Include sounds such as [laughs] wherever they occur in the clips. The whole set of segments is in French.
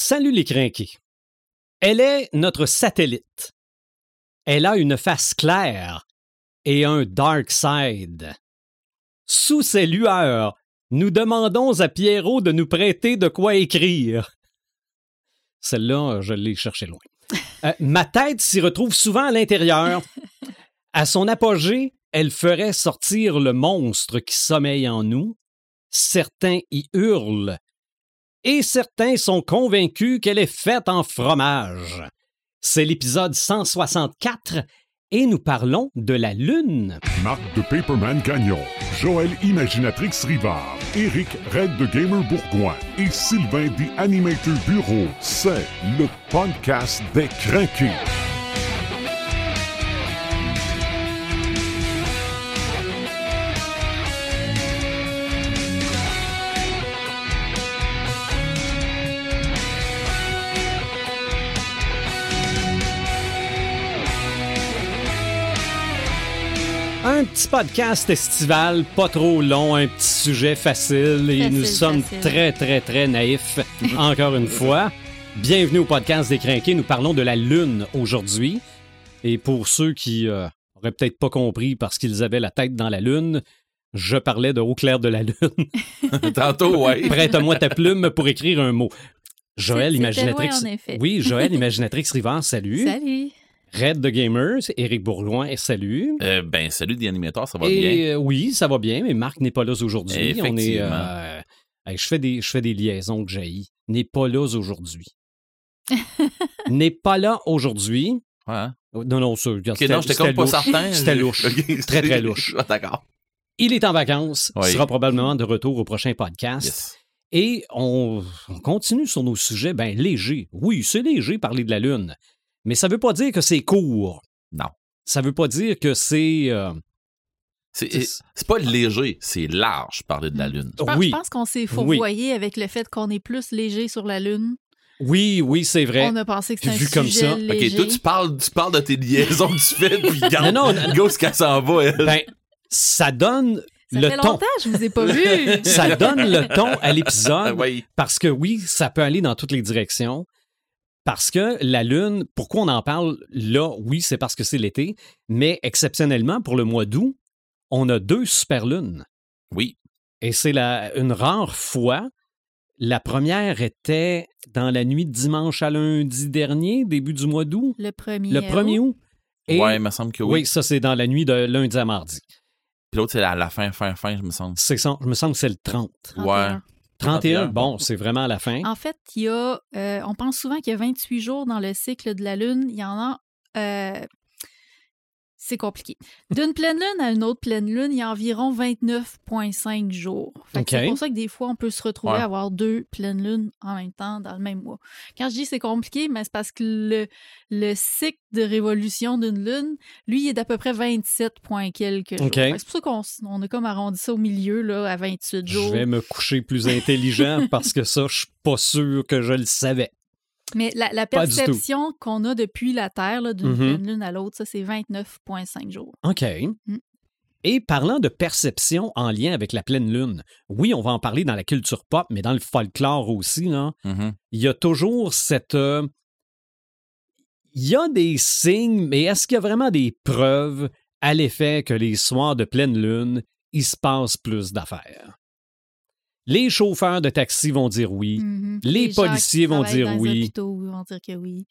Salut les crinqués. Elle est notre satellite. Elle a une face claire et un dark side. Sous ses lueurs, nous demandons à Pierrot de nous prêter de quoi écrire. Celle-là, je l'ai cherchée loin. [laughs] Euh, ma tête s'y retrouve souvent à l'intérieur. À son apogée, elle ferait sortir le monstre qui sommeille en nous. Certains y hurlent. Et certains sont convaincus qu'elle est faite en fromage. C'est l'épisode 164 et nous parlons de la Lune. Marc de Paperman Gagnon, Joël Imaginatrix Rivard, Eric Red de Gamer Bourgoin et Sylvain des Animator Bureau. C'est le podcast des craqués. Petit podcast estival, pas trop long, un petit sujet facile et Facile, nous sommes facile. très, très, très naïfs, [laughs] encore une fois. Bienvenue au podcast des Crinqués. Nous parlons de la Lune aujourd'hui. Et pour ceux qui euh, auraient peut-être pas compris parce qu'ils avaient la tête dans la Lune, je parlais de Au clair de la Lune. [laughs] Tantôt, ouais. [laughs] Prête-moi ta plume pour écrire un mot. Joël, imaginatrix. loin, en effet. Oui, Joël, imaginatrix Rivard, salut. Salut. Red de Gamers, Éric Bourgoin, salut. Euh, ben, salut des animateurs, ça va Et bien? euh, oui, ça va bien, mais Marc n'est pas là aujourd'hui. On est, euh, je, fais des, je fais des liaisons que j'ai. N'est pas là aujourd'hui. [laughs] n'est pas là aujourd'hui. Ouais, hein? Non, non, ça. regarde, Ok, c'était- non, j'étais comme pas louche. certain. C'était louche. Très, très louche. [laughs] Ah, D'accord. Il est en vacances. Il Oui. sera probablement de retour au prochain podcast. Yes. Et on, on continue sur nos sujets, ben légers. Oui, c'est léger parler de la Lune. Mais ça veut pas dire que c'est court. Non. Ça veut pas dire que c'est. euh, C'est pas léger, c'est large parler de la Lune. Je pense, oui. je pense qu'on s'est fourvoyé avec le fait qu'on est plus léger sur la Lune. Oui, oui, c'est vrai. On a pensé que c'était un Vu comme sujet ça. Ok, léger. toi, tu parles, tu parles de tes liaisons que tu fais, puis [laughs] regarde, Non, non, non. go, ce qu'elle s'en va, elle. Ben, ça donne Ça le fait ton. longtemps, je vous ai pas vu. Ça donne le ton à l'épisode [laughs] oui. parce que oui, ça peut aller dans toutes les directions. Parce que la Lune, pourquoi on en parle là? Oui, c'est parce que c'est l'été, mais exceptionnellement, pour le mois d'août, on a deux superlunes. Oui. Et c'est la- une rare fois. La première était dans la nuit de dimanche à lundi dernier, début du mois d'août, Le premier. le 1er août. Et- Ouais, il me semble que oui. oui. ça c'est dans la nuit de lundi à mardi. Puis l'autre, c'est à la fin, fin, fin, je me semble. C'est ça, je me semble que c'est le 30. 31. 31, 31, bon, c'est vraiment à la fin. En fait, il y a, euh, on pense souvent qu'il y a 28 jours dans le cycle de la Lune. Il y en a. euh, c'est compliqué. D'une pleine lune à une autre pleine lune, il y a environ 29,5 jours. C'est pour ça que des fois, on peut se retrouver Ouais. à avoir deux pleines lunes en même temps dans le même mois. Quand je dis c'est compliqué, mais c'est parce que le, le cycle de révolution d'une lune, lui, il est d'à peu près 27 points quelques jours. C'est pour ça qu'on on a comme arrondi ça au milieu, là, à 28 Je jours. vais me coucher plus intelligent parce que ça, je suis pas sûr que je le savais. Mais la, perception qu'on a depuis la Terre, d'une pleine lune à l'autre, ça, c'est 29,5 jours. OK. Mm. Et parlant de perception en lien avec la pleine lune, oui, on va en parler dans la culture pop, mais dans le folklore aussi, là, Mhm. il y a toujours cette... euh, Il y a des signes, mais est-ce qu'il y a vraiment des preuves à l'effet que les soirs de pleine lune, il se passe plus d'affaires? Les chauffeurs de taxi vont dire oui, Mhm. Les gens qui policiers vont travaillent dire dans les oui. hôpitaux vont dire que oui.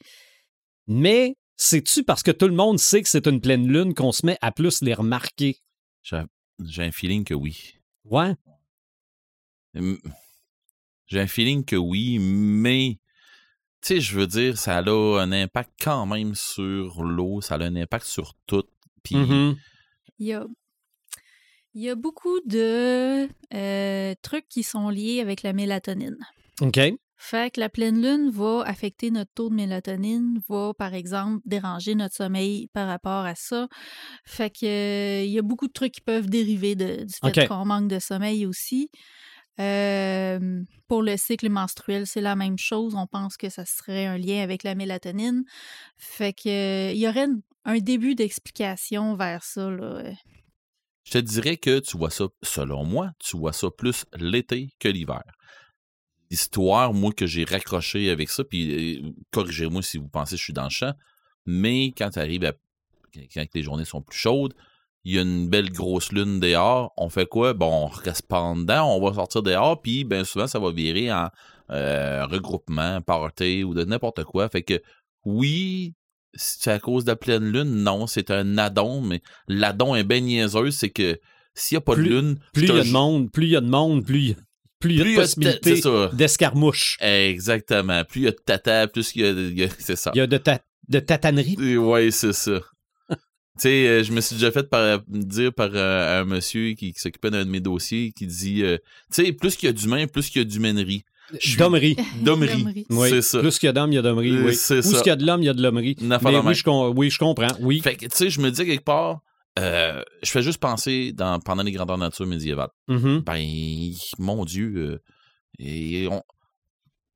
mais c'est-tu parce que tout le monde sait que c'est une pleine lune qu'on se met à plus les remarquer? J'ai un feeling que oui. Ouais. J'ai un feeling que oui, mais tu sais, je veux dire, ça a un impact quand même sur l'eau, ça a un impact sur tout. Puis. Il y a, il y a beaucoup de euh, trucs qui sont liés avec la mélatonine. OK. Fait que la pleine lune va affecter notre taux de mélatonine, va par exemple déranger notre sommeil par rapport à ça. Fait que euh, il y a beaucoup de trucs qui peuvent dériver de- du fait qu'on manque de sommeil aussi. Euh, pour le cycle menstruel, c'est la même chose. On pense que ça serait un lien avec la mélatonine. Fait que euh, il y aurait un début d'explication vers ça. Là. Je te dirais que tu vois ça, selon moi, tu vois ça plus l'été que l'hiver. histoire, moi, que j'ai raccroché avec ça, puis euh, corrigez-moi si vous pensez que je suis dans le champ, mais quand tu arrives à, quand les journées sont plus chaudes, il y a une belle grosse lune dehors, on fait quoi? Bon, on reste dedans, on va sortir dehors, puis ben souvent, ça va virer en euh, regroupement, party ou de n'importe quoi. Fait que, oui, c'est à cause de la pleine lune, non, c'est un addon, mais l'addon est bien niaiseux, c'est que s'il n'y a pas Plus- de lune, Plus il y a de monde, plus il y a de monde, plus plus il y a de possibilités d'escarmouche. Exactement. Plus il y a de tata, plus il y a, a- c'est ça. Il y a de, ta- de tatanerie. Oui, c'est ça. tu sais, euh, je me suis déjà fait par, dire par euh, un monsieur qui, qui s'occupait d'un de mes dossiers qui dit, euh, tu sais, plus qu'il y a d'humains, plus qu'il y a d'humainerie. Suis- D'hommerie. D'hommerie. Oui. C'est ça. Plus qu'il y a d'hommes, il y a d'hommerie. Oui. c'est Où ça. qu'il y a de l'homme, il y a de l'hommerie. Mais même. oui je, com- oui, je comprends. Oui. Fait que, tu sais, je me dis quelque part, euh, je fais juste penser dans, pendant les grandeurs nature médiévales. Mhm. Ben, mon Dieu. euh, et on-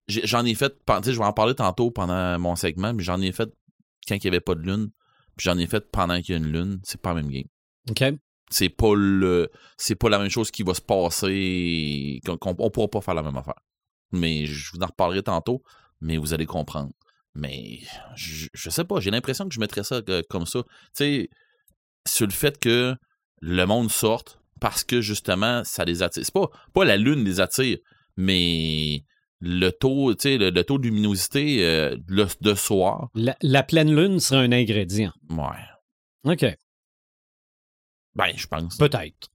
j'ai- J'en ai fait, pen- tu sais, je vais en parler tantôt pendant mon segment, mais j'en ai fait quand il n'y avait pas de lune, puis j'en ai fait pendant qu'il y a une lune. C'est pas la même game. OK. C'est pas le, c'est pas la même chose qui va se passer. qu'on- qu'on- on pourra pas faire la même affaire. Mais je vous en reparlerai tantôt, mais vous allez comprendre. Mais je, je sais pas, j'ai l'impression que je mettrais ça comme ça. Tu sais, sur le fait que le monde sorte parce que justement, ça les attire. C'est pas, pas la lune les attire, mais le taux, tu sais, le, le taux de luminosité euh, le- de soir. La, la pleine lune serait un ingrédient. Ouais. OK. Ben, je pense. Peut-être.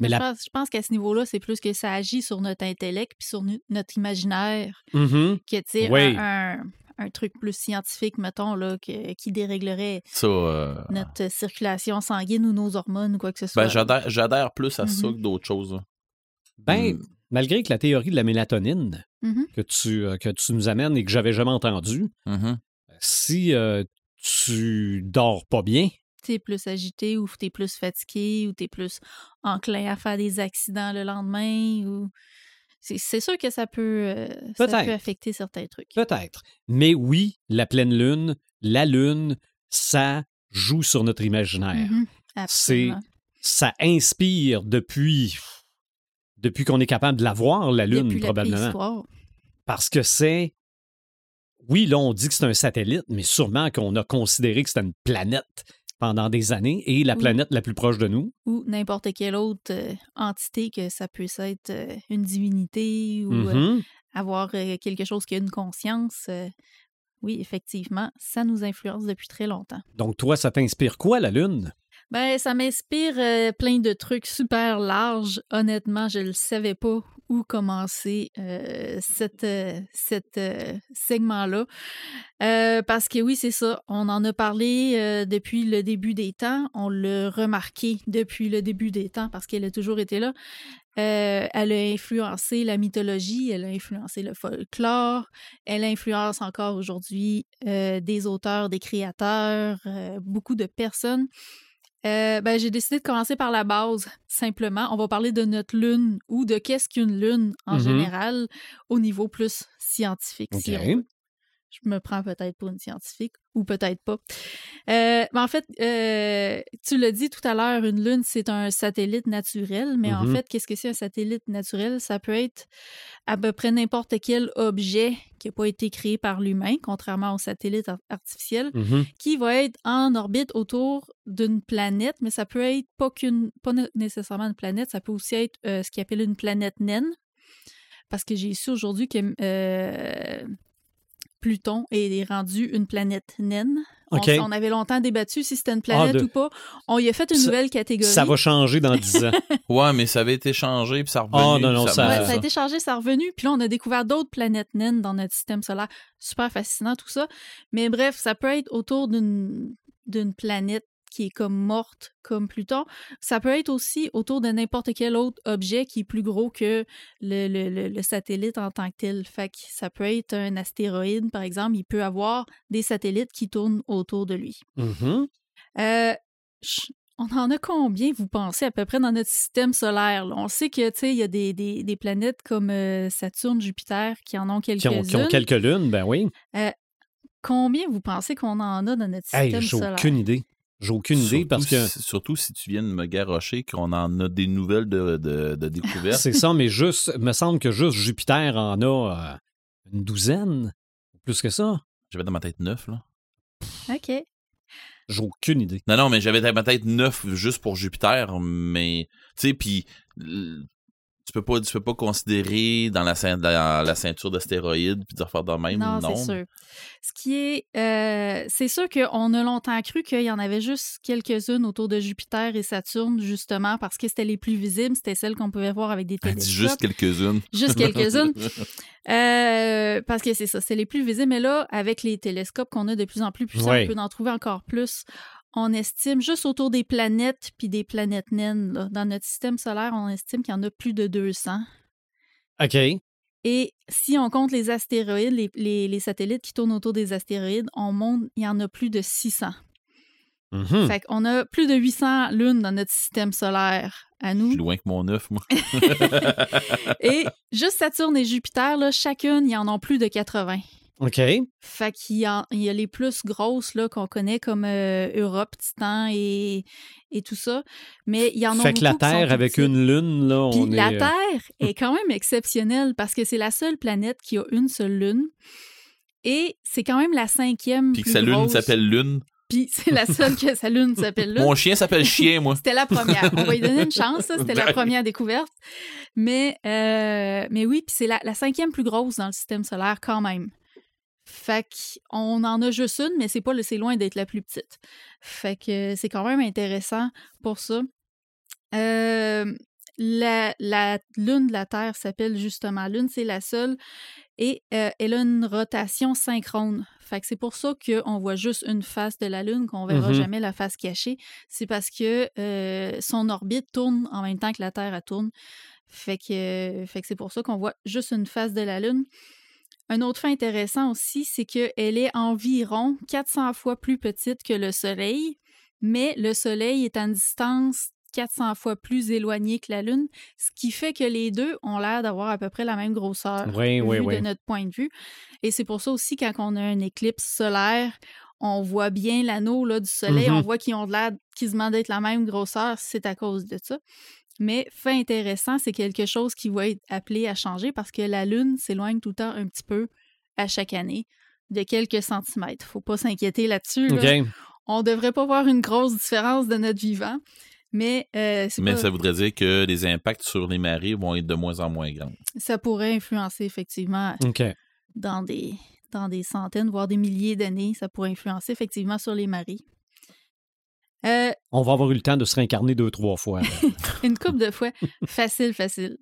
Mais Je la. pense, je pense qu'à ce niveau-là, c'est plus que ça agit sur notre intellect puis sur nu- notre imaginaire Mhm. que, tu sais, Oui. un, un- un truc plus scientifique, mettons, là, que- qui déréglerait euh, notre circulation sanguine ou nos hormones ou quoi que ce soit. ben, j'adhère, j'adhère plus à ça Mhm. que d'autres choses. Ben, Mm. malgré que la théorie de la mélatonine Mhm. que tu, euh, que tu nous amènes et que j'avais jamais entendue, Mhm. si euh, tu dors pas bien, T'es plus agité ou t'es plus fatigué ou t'es plus enclin à faire des accidents le lendemain ou... C'est sûr que ça peut, euh, ça Peut-être. peut affecter certains trucs. peut-être. Mais oui, la pleine lune, la lune, ça joue sur notre imaginaire. Mhm. Absolument. Ça inspire depuis depuis qu'on est capable de la voir, la lune, Depuis probablement. Parce que c'est. Oui, là, on dit que c'est un satellite, mais sûrement qu'on a considéré que c'était une planète pendant des années et la Oui. planète la plus proche de nous. ou n'importe quelle autre euh, entité que ça puisse être euh, une divinité ou euh, Mhm. avoir quelque chose qui a une conscience. oui, effectivement, ça nous influence depuis très longtemps. Donc, toi, ça t'inspire quoi, la Lune? Ben, ça m'inspire euh, plein de trucs super larges. Honnêtement, je ne savais pas où commencer euh, cette, euh, euh, segment-là. Euh, parce que oui, c'est ça. On en a parlé depuis le début des temps. On l'a remarqué depuis le début des temps parce qu'elle a toujours été là. Elle a influencé la mythologie, elle a influencé le folklore, elle influence encore aujourd'hui des auteurs, des créateurs, beaucoup de personnes. Euh, ben, j'ai décidé de commencer par la base, simplement. On va parler de notre lune ou de qu'est-ce qu'une lune en Mhm. général au niveau plus scientifique. si. Je me prends peut-être pour une scientifique ou peut-être pas. Euh, mais en fait, euh, tu l'as dit tout à l'heure, une lune, c'est un satellite naturel. Mais en Mhm. fait, qu'est-ce que c'est un satellite naturel? Ça peut être à peu près n'importe quel objet qui n'a pas été créé par l'humain, contrairement au satellite ar- artificiel Mhm. qui va être en orbite autour d'une planète, mais ça peut être pas qu'une, pas né- nécessairement une planète, ça peut aussi être euh, ce qu'ils appelle une planète naine. Parce que j'ai su aujourd'hui que euh, Pluton est rendu une planète naine. On-. On, avait longtemps débattu si c'était une planète de- ou pas. On y a fait une Ça- nouvelle catégorie. Ça va changer dans 10 ans. [laughs] Ouais, mais ça avait été changé, puis ça revenu. Ah, non, non, ça- Ouais, m'a- ça a été changé, ça a revenu. Puis là, on a découvert d'autres planètes naines dans notre système solaire. Super fascinant, tout ça. Mais bref, ça peut être autour d'une d'une planète qui est comme morte, comme Pluton. Ça peut être aussi autour de n'importe quel autre objet qui est plus gros que le, le- le- le satellite en tant que tel. Fait que ça peut être un astéroïde, par exemple. Il peut avoir des satellites qui tournent autour de lui. Mhm. Euh, on en a combien, vous pensez, à peu près dans notre système solaire? là? On sait que, il y a des, des- des planètes comme euh, Saturne, Jupiter qui en ont quelques-unes. qui ont quelques lunes, ben oui. Combien vous pensez qu'on en a dans notre Hey, système j'ai solaire? aucune idée. J'ai aucune idée parce que si- surtout si tu viens de me garrocher qu'on en a des nouvelles de, de, de [laughs] découvertes. c'est ça, mais juste, me semble que juste Jupiter en a euh, une douzaine, plus que ça. J'avais dans ma tête neuf, là. OK. J'ai aucune idée. Non, non, mais j'avais dans ma tête neuf juste pour Jupiter, mais tu sais, puis tu peux pas, tu peux pas considérer dans la, dans la ceinture d'astéroïdes puis de faire de même. Non, Non, c'est sûr. Ce qui est. euh, c'est sûr qu'on a longtemps cru qu'il y en avait juste quelques-unes autour de Jupiter et Saturne, justement, parce que c'était les plus visibles. C'était celles qu'on pouvait voir avec des Elle télescopes. dit juste quelques-unes. Juste [laughs] quelques-unes. Euh, parce que c'est ça, c'est les plus visibles. Mais là, avec les télescopes qu'on a de plus en plus puissants, Ouais. on peut en trouver encore plus. On estime juste autour des planètes puis des planètes naines. là, dans notre système solaire, on estime qu'il y en a plus de 200. OK. Et si on compte les astéroïdes, les, les- les satellites qui tournent autour des astéroïdes, on monte, il y en a plus de 600. Mhm. Fait qu'on a plus de 800 lunes dans notre système solaire à Je nous. suis loin que mon neuf, moi. [laughs] Et juste Saturne et Jupiter, là, chacune, il y en a plus de 80. OK. Fait qu'il y, a- il y a les plus grosses là, qu'on connaît comme euh, Europe, Titan et, et tout ça. Mais il y en a Fait que la Terre avec une lune, là, Puis on la est... euh, Terre [laughs] est quand même exceptionnelle parce que c'est la seule planète qui a une seule lune. Et c'est quand même la cinquième Puis que sa lune s'appelle Lune. Puis [laughs] c'est la seule que sa lune s'appelle lune. Mon chien s'appelle Chien, moi. C'était la première. On va lui donner une chance, ça. C'était la Ben. première découverte. Mais, euh, mais oui, puis c'est la, la cinquième plus grosse dans le système solaire quand même. Fait qu'on en a juste une, mais c'est pas le- c'est loin d'être la plus petite. Fait que c'est quand même intéressant pour ça. Euh, la, la lune de la Terre s'appelle justement lune, c'est la seule. Et euh, elle a une rotation synchrone. Fait que c'est pour ça qu'on voit juste une face de la Lune, qu'on verra Mhm. jamais la face cachée. C'est parce que euh, son orbite tourne en même temps que la Terre elle tourne. Fait que, fait que c'est pour ça qu'on voit juste une face de la Lune. Un autre fait intéressant aussi, c'est qu'elle est environ 400 fois plus petite que le Soleil, mais le Soleil est à une distance 400 fois plus éloignée que la Lune, ce qui fait que les deux ont l'air d'avoir à peu près la même grosseur Oui, oui, vu oui. de notre point de vue. Et c'est pour ça aussi, quand on a un éclipse solaire, on voit bien l'anneau du Soleil, on voit qu'ils ont l'air quasiment d'être la même grosseur, c'est à cause de ça. Mais fait intéressant, c'est quelque chose qui va être appelé à changer parce que la Lune s'éloigne tout le temps un petit peu à chaque année, de quelques centimètres. Faut pas s'inquiéter là-dessus. là. OK. On devrait pas voir une grosse différence de notre vivant, mais, euh, c'est Mais pas- ça voudrait dire que les impacts sur les marées vont être de moins en moins grands. ça pourrait influencer effectivement dans des, dans des centaines, voire des milliers d'années. Ça pourrait influencer effectivement sur les marées. Euh, On va avoir eu le temps de se réincarner deux, trois fois. [laughs] une coupe de fois. facile, facile.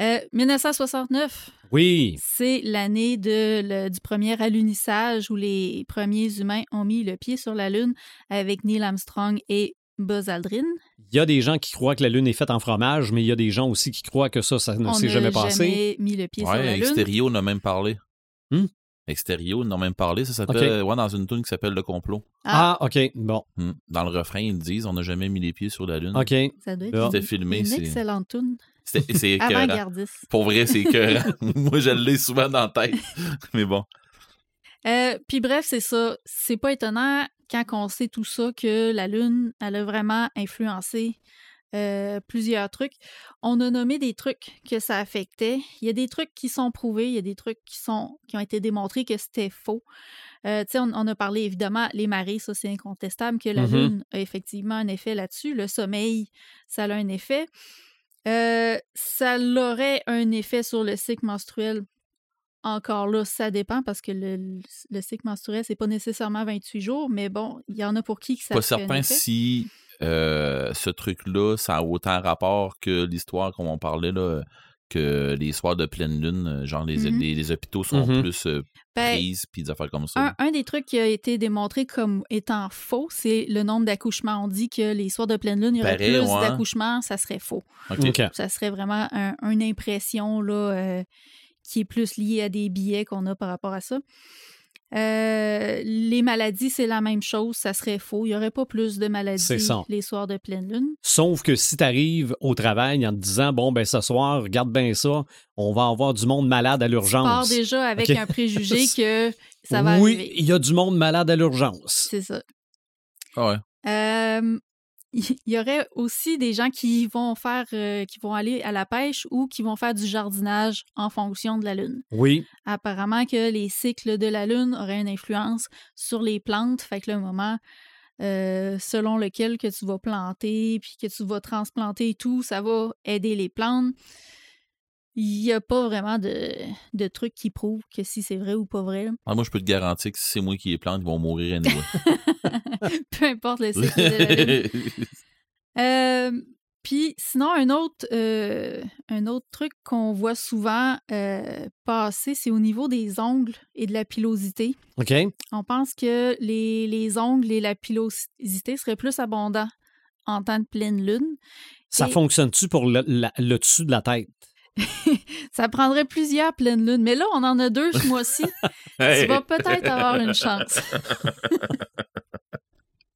Euh, 1969, Oui. c'est l'année du premier alunissage où les premiers humains ont mis le pied sur la Lune avec Neil Armstrong et Buzz Aldrin. Il y a des gens qui croient que la Lune est faite en fromage, mais il y a des gens aussi qui croient que ça, ça ne On s'est n'a jamais passé. jamais mis le pied sur la Lune. Extérieur en a même parlé. Hmm? Extérieur en a même parlé. Ça s'appelle, ouais, dans une tune qui s'appelle Le Complot. Ah, OK. Bon. Hmm. Dans le refrain, ils disent On n'a jamais mis les pieds sur la Lune. OK. Ça doit être Là. une, C'était filmé. une c'est- excellente tune. c'était- C'est. [laughs] Pour vrai, c'est écœurant. [laughs] Moi, je l'ai souvent dans la tête. [laughs] Mais bon. Euh, puis bref, c'est ça. C'est pas étonnant quand on sait tout ça que la Lune, elle a vraiment influencé euh, plusieurs trucs. On a nommé des trucs que ça affectait. Il y a des trucs qui sont prouvés, il y a des trucs qui, sont, qui ont été démontrés que c'était faux. Euh, tu sais, on, on a parlé évidemment les marées, ça c'est incontestable que la Mhm. Lune a effectivement un effet là-dessus. Le sommeil, ça a un effet. Euh, ça aurait un effet sur le cycle menstruel encore là, ça dépend parce que le, le cycle menstruel, c'est pas nécessairement 28 jours, mais bon, il y en a pour qui que ça Pas certain effet. si euh, ce truc-là, ça a autant rapport que l'histoire qu'on en parlait, là, que les soirs de pleine lune, genre les, Mhm. les, les hôpitaux sont Mhm. plus euh, Ben, prises, puis des affaires comme ça. un, un des trucs qui a été démontré comme étant faux, c'est le nombre d'accouchements. On dit que les soirs de pleine lune, il y aurait Pareil, plus ouais. d'accouchements, ça serait faux. Ça serait vraiment un- une impression là, euh, qui est plus liée à des billets qu'on a par rapport à ça. Euh, les maladies, c'est la même chose, ça serait faux. Il n'y aurait pas plus de maladies les soirs de pleine lune. Sauf que si tu arrives au travail en te disant, bon, ben ce soir, regarde bien ça, on va avoir du monde malade à Tu pars l'urgence. déjà [laughs] avec un préjugé [laughs] que ça va oui, arriver. il y a du monde malade à l'urgence. C'est ça. Ah ouais. Euh, il y aurait aussi des gens qui vont faire, euh, qui vont aller à la pêche ou qui vont faire du jardinage en fonction de la lune. Oui. Apparemment que les cycles de la lune auraient une influence sur les plantes, fait que le moment euh, selon lequel que tu vas planter puis que tu vas transplanter et tout, ça va aider les plantes. Il n'y a pas vraiment de, de trucs qui prouvent que si c'est vrai ou pas vrai. Ah, moi, je peux te garantir que si c'est moi qui les plante, ils vont mourir à nouveau. [laughs] [laughs] Peu importe le cycle de la lune. [laughs] Euh, puis sinon, un autre, euh, un autre truc qu'on voit souvent euh, passer, c'est au niveau des ongles et de la pilosité. OK. On pense que les, les ongles et la pilosité seraient plus abondants en temps de pleine lune. Ça Et- fonctionne-tu pour le, la- le dessus de la tête? [laughs] Ça prendrait plusieurs pleines lunes, mais là, on en a deux ce mois-ci. [laughs] tu vas peut-être avoir une chance. [laughs]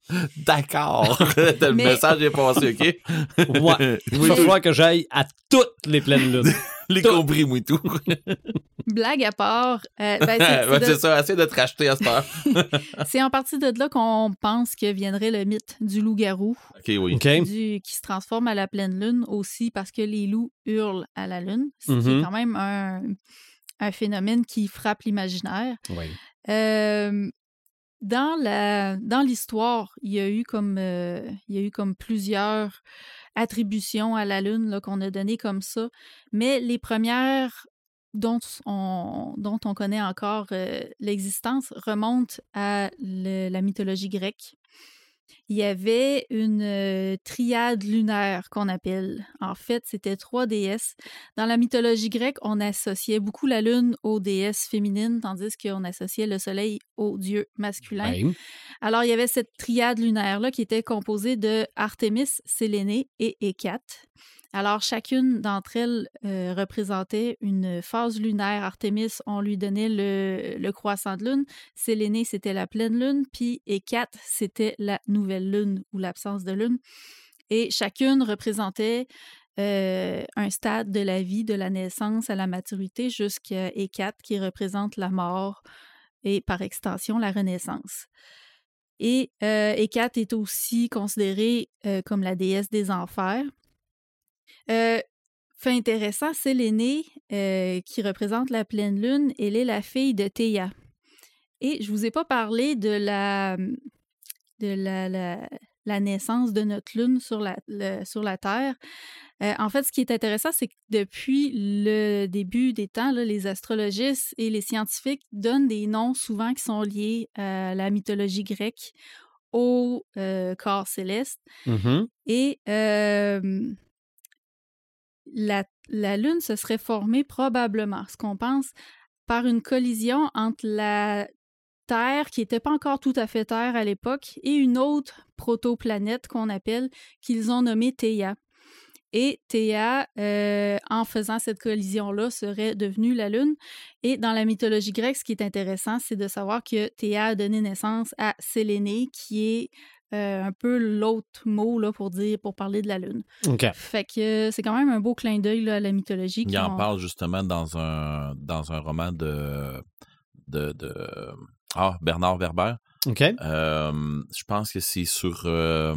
[laughs] D'accord. [laughs] le Mais- message est passé, OK? Ouais. [laughs] Il va falloir que j'aille à toutes les pleines lunes. Les compris, moi, tout. Blague à part, euh, ben, c'est- c'est c'est de- ça, assez de te racheter à cette heure. c'est en partie de là qu'on pense que viendrait le mythe du loup-garou. OK, oui. Du- qui se transforme à la pleine lune aussi parce que les loups hurlent à la lune. Ce qui Mhm. est quand même un, un phénomène qui frappe l'imaginaire. Oui. Euh, dans l'histoire, il y a eu comme euh, il y a eu comme plusieurs attributions à la lune qu'on a données comme ça, mais les premières dont on, connaît encore euh, l'existence remontent à la mythologie grecque. Il y avait une euh, triade lunaire qu'on appelle. En fait, c'était trois déesses. Dans la mythologie grecque, on associait beaucoup la lune aux déesses féminines, tandis qu'on associait le soleil aux dieux masculins. Oui. Alors, il y avait cette triade lunaire-là qui était composée de Artémis, Sélénée et Hécate. Alors, chacune d'entre elles euh, représentait une phase lunaire. Artémis, on lui donnait le, le croissant de lune. Sélénée, c'était la pleine lune. Puis Hécate, c'était la nouvelle lune ou l'absence de lune. Et chacune représentait euh, un stade de la vie, de la naissance à la maturité, jusqu'à Hécate, qui représente la mort et par extension la renaissance. Et euh, Hécate est aussi considérée euh, comme la déesse des enfers. Euh, fait intéressant, c'est l'aînée euh, qui représente la pleine lune. Elle est la fille de Théa. Et je vous ai pas parlé de la de la, la, la naissance de notre lune sur la, le- sur la Terre. Euh, en fait, ce qui est intéressant, c'est que depuis le début des temps, là, les astrologistes et les scientifiques donnent des noms souvent qui sont liés à la mythologie grecque, au euh, corps céleste. Mhm. Et euh, la, Lune se serait formée probablement, ce qu'on pense, par une collision entre la Terre, qui n'était pas encore tout à fait Terre à l'époque, et une autre protoplanète qu'on appelle, qu'ils ont nommée Théa. Et Théa, euh, en faisant cette collision-là, serait devenue la Lune. Et dans la mythologie grecque, ce qui est intéressant, c'est de savoir que Théa a donné naissance à Sélénée, qui est euh, un peu l'autre mot là, pour dire pour parler de la Lune. Fait que euh, c'est quand même un beau clin d'œil à la mythologie. Il qui en ont- parle justement dans un, dans un roman de, de, de ah, Bernard Werber. OK. Euh, je pense que c'est sur. euh,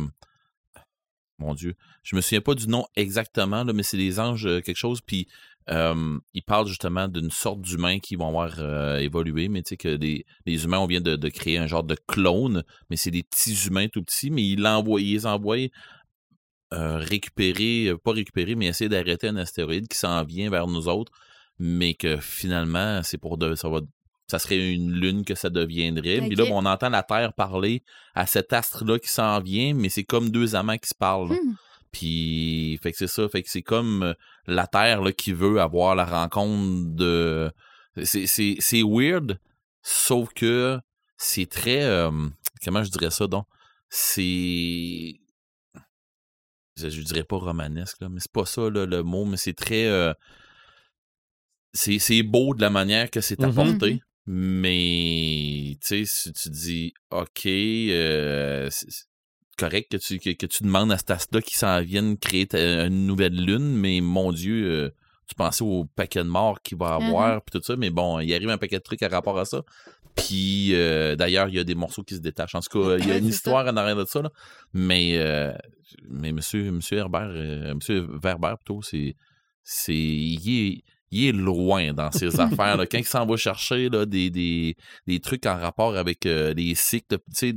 mon Dieu. Je me souviens pas du nom exactement, là, mais c'est des anges euh, quelque chose. Puis euh, il parle justement d'une sorte d'humains qui vont avoir euh, évolué, mais tu sais que les, humains, on vient de, créer un genre de clone, mais c'est des petits humains tout petits, mais il l'envoie, il les envoie euh, récupérer, pas récupérer, mais essayer d'arrêter un astéroïde qui s'en vient vers nous autres, mais que finalement, c'est pour de, ça va ça serait une lune que ça deviendrait. Puis là, bon, on entend la Terre parler à cet astre-là qui s'en vient, mais c'est comme deux amants qui se parlent. Hmm. Puis, fait que c'est ça. Fait que c'est comme euh, la Terre là, qui veut avoir la rencontre de. C'est, c'est, c'est weird, sauf que c'est très. euh, comment je dirais ça donc? C'est. Je, je dirais pas romanesque, là, mais c'est pas ça là, le mot, mais c'est très. euh, c'est, c'est beau de la manière que c'est Mhm. apporté. Mais, tu sais, si tu dis, OK, euh, correct que tu, que, que tu demandes à cet astre-là qui s'en vienne créer ta- une nouvelle lune, mais mon Dieu, euh, tu pensais au paquet de morts qu'il va avoir, puis tout ça, mais bon, il arrive un paquet de trucs à rapport à ça. Puis euh, d'ailleurs, il y a des morceaux qui se détachent. En tout cas, il y a [laughs] une histoire en arrière de ça. là. Mais, euh, mais monsieur, monsieur Herbert, euh, monsieur Verber, plutôt, c'est. c'est il, est, il est loin dans ses [laughs] affaires. Là. Quand il s'en va chercher là, des, des, des trucs en rapport avec euh, les cycles, tu sais,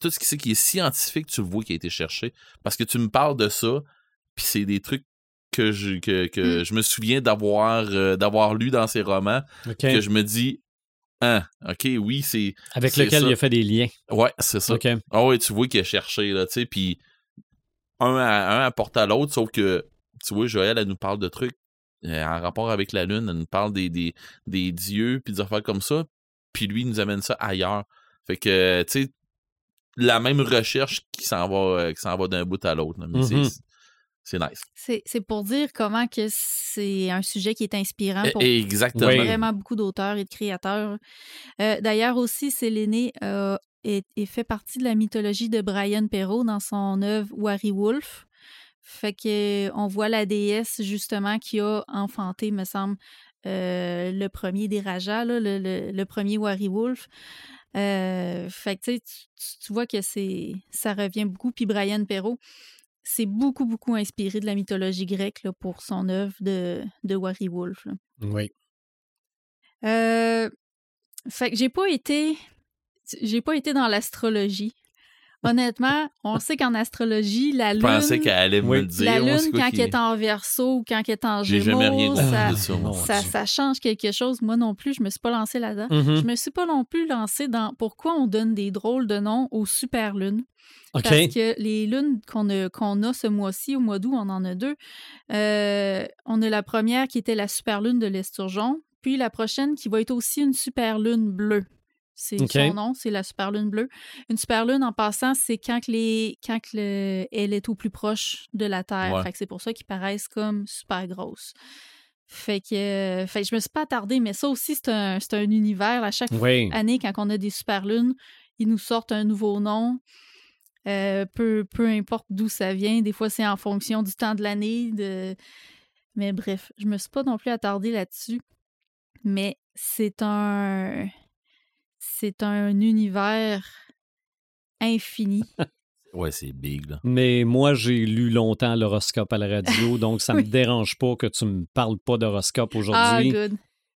tout ce qui, qui est scientifique, tu le vois qui a été cherché. Parce que tu me parles de ça, puis c'est des trucs que je, que, que Mm. je me souviens d'avoir euh, d'avoir lu dans ses romans, que je me dis, ah, ok, oui, c'est. Avec lequel ça. il a fait des liens. Ouais, c'est ça. Ah ouais, tu vois qu'il a cherché, là, tu sais, puis un, à- un apporte à l'autre, sauf que, tu vois, Joël, elle nous parle de trucs en rapport avec la Lune, elle nous parle des, des, des dieux, puis des affaires comme ça, puis lui, il nous amène ça ailleurs. Fait que, tu sais, la même recherche qui s'en va, euh, qui s'en va d'un bout à l'autre, mais c'est- c'est nice. C'est c'est pour dire comment que c'est un sujet qui est inspirant pour Eh, Exactement. Vraiment beaucoup d'auteurs et de créateurs. Euh, D'ailleurs aussi, Séléné euh, fait partie de la mythologie de Brian Perrault dans son œuvre Wary Wolf. Fait que on voit la déesse justement qui a enfanté, me semble, euh, le premier des Rajas, là, le, le- le premier Wary Wolf. Euh, fait que tu, tu- vois que c'est ça revient beaucoup. Puis Brian Perrault, c'est beaucoup, beaucoup inspiré de la mythologie grecque là, pour son œuvre de, de Wary Wolf. là. Oui. Euh, fait que j'ai pas été. J'ai pas été dans l'astrologie. Honnêtement, on sait qu'en astrologie, la Je lune. pensais qu'elle allait me le dire. La lune, quand elle est en verso ou quand elle est en gémeaux, jamais rien compris ça, change quelque chose. Moi non plus, je me suis pas lancée là-dedans. Mhm. Je me suis pas non plus lancée dans pourquoi on donne des drôles de noms aux super lunes. OK. Parce que les lunes qu'on a, qu'on a ce mois-ci, au mois d'août, on en a deux. Euh, on a la première qui était la super lune de l'Esturgeon, puis la prochaine qui va être aussi une super lune bleue. C'est son nom, c'est la super lune bleue. Une super lune, en passant, c'est quand, que les, quand le- elle est au plus proche de la Terre. Ouais. Fait que c'est pour ça qu'ils paraissent comme super grosses. Fait que, euh, fait que je me suis pas attardée, mais ça aussi, c'est un, c'est un univers. À chaque Oui. année, quand on a des super lunes, ils nous sortent un nouveau nom. Euh, peu, peu importe d'où ça vient. Des fois, c'est en fonction du temps de l'année. De... Mais bref, je me suis pas non plus attardée là-dessus. Mais c'est un. C'est un univers infini. [laughs] Ouais, c'est big, là. Mais moi, j'ai lu longtemps l'horoscope à la radio, donc ça [laughs] me Oui. dérange pas que tu me parles pas d'horoscope Ah, aujourd'hui.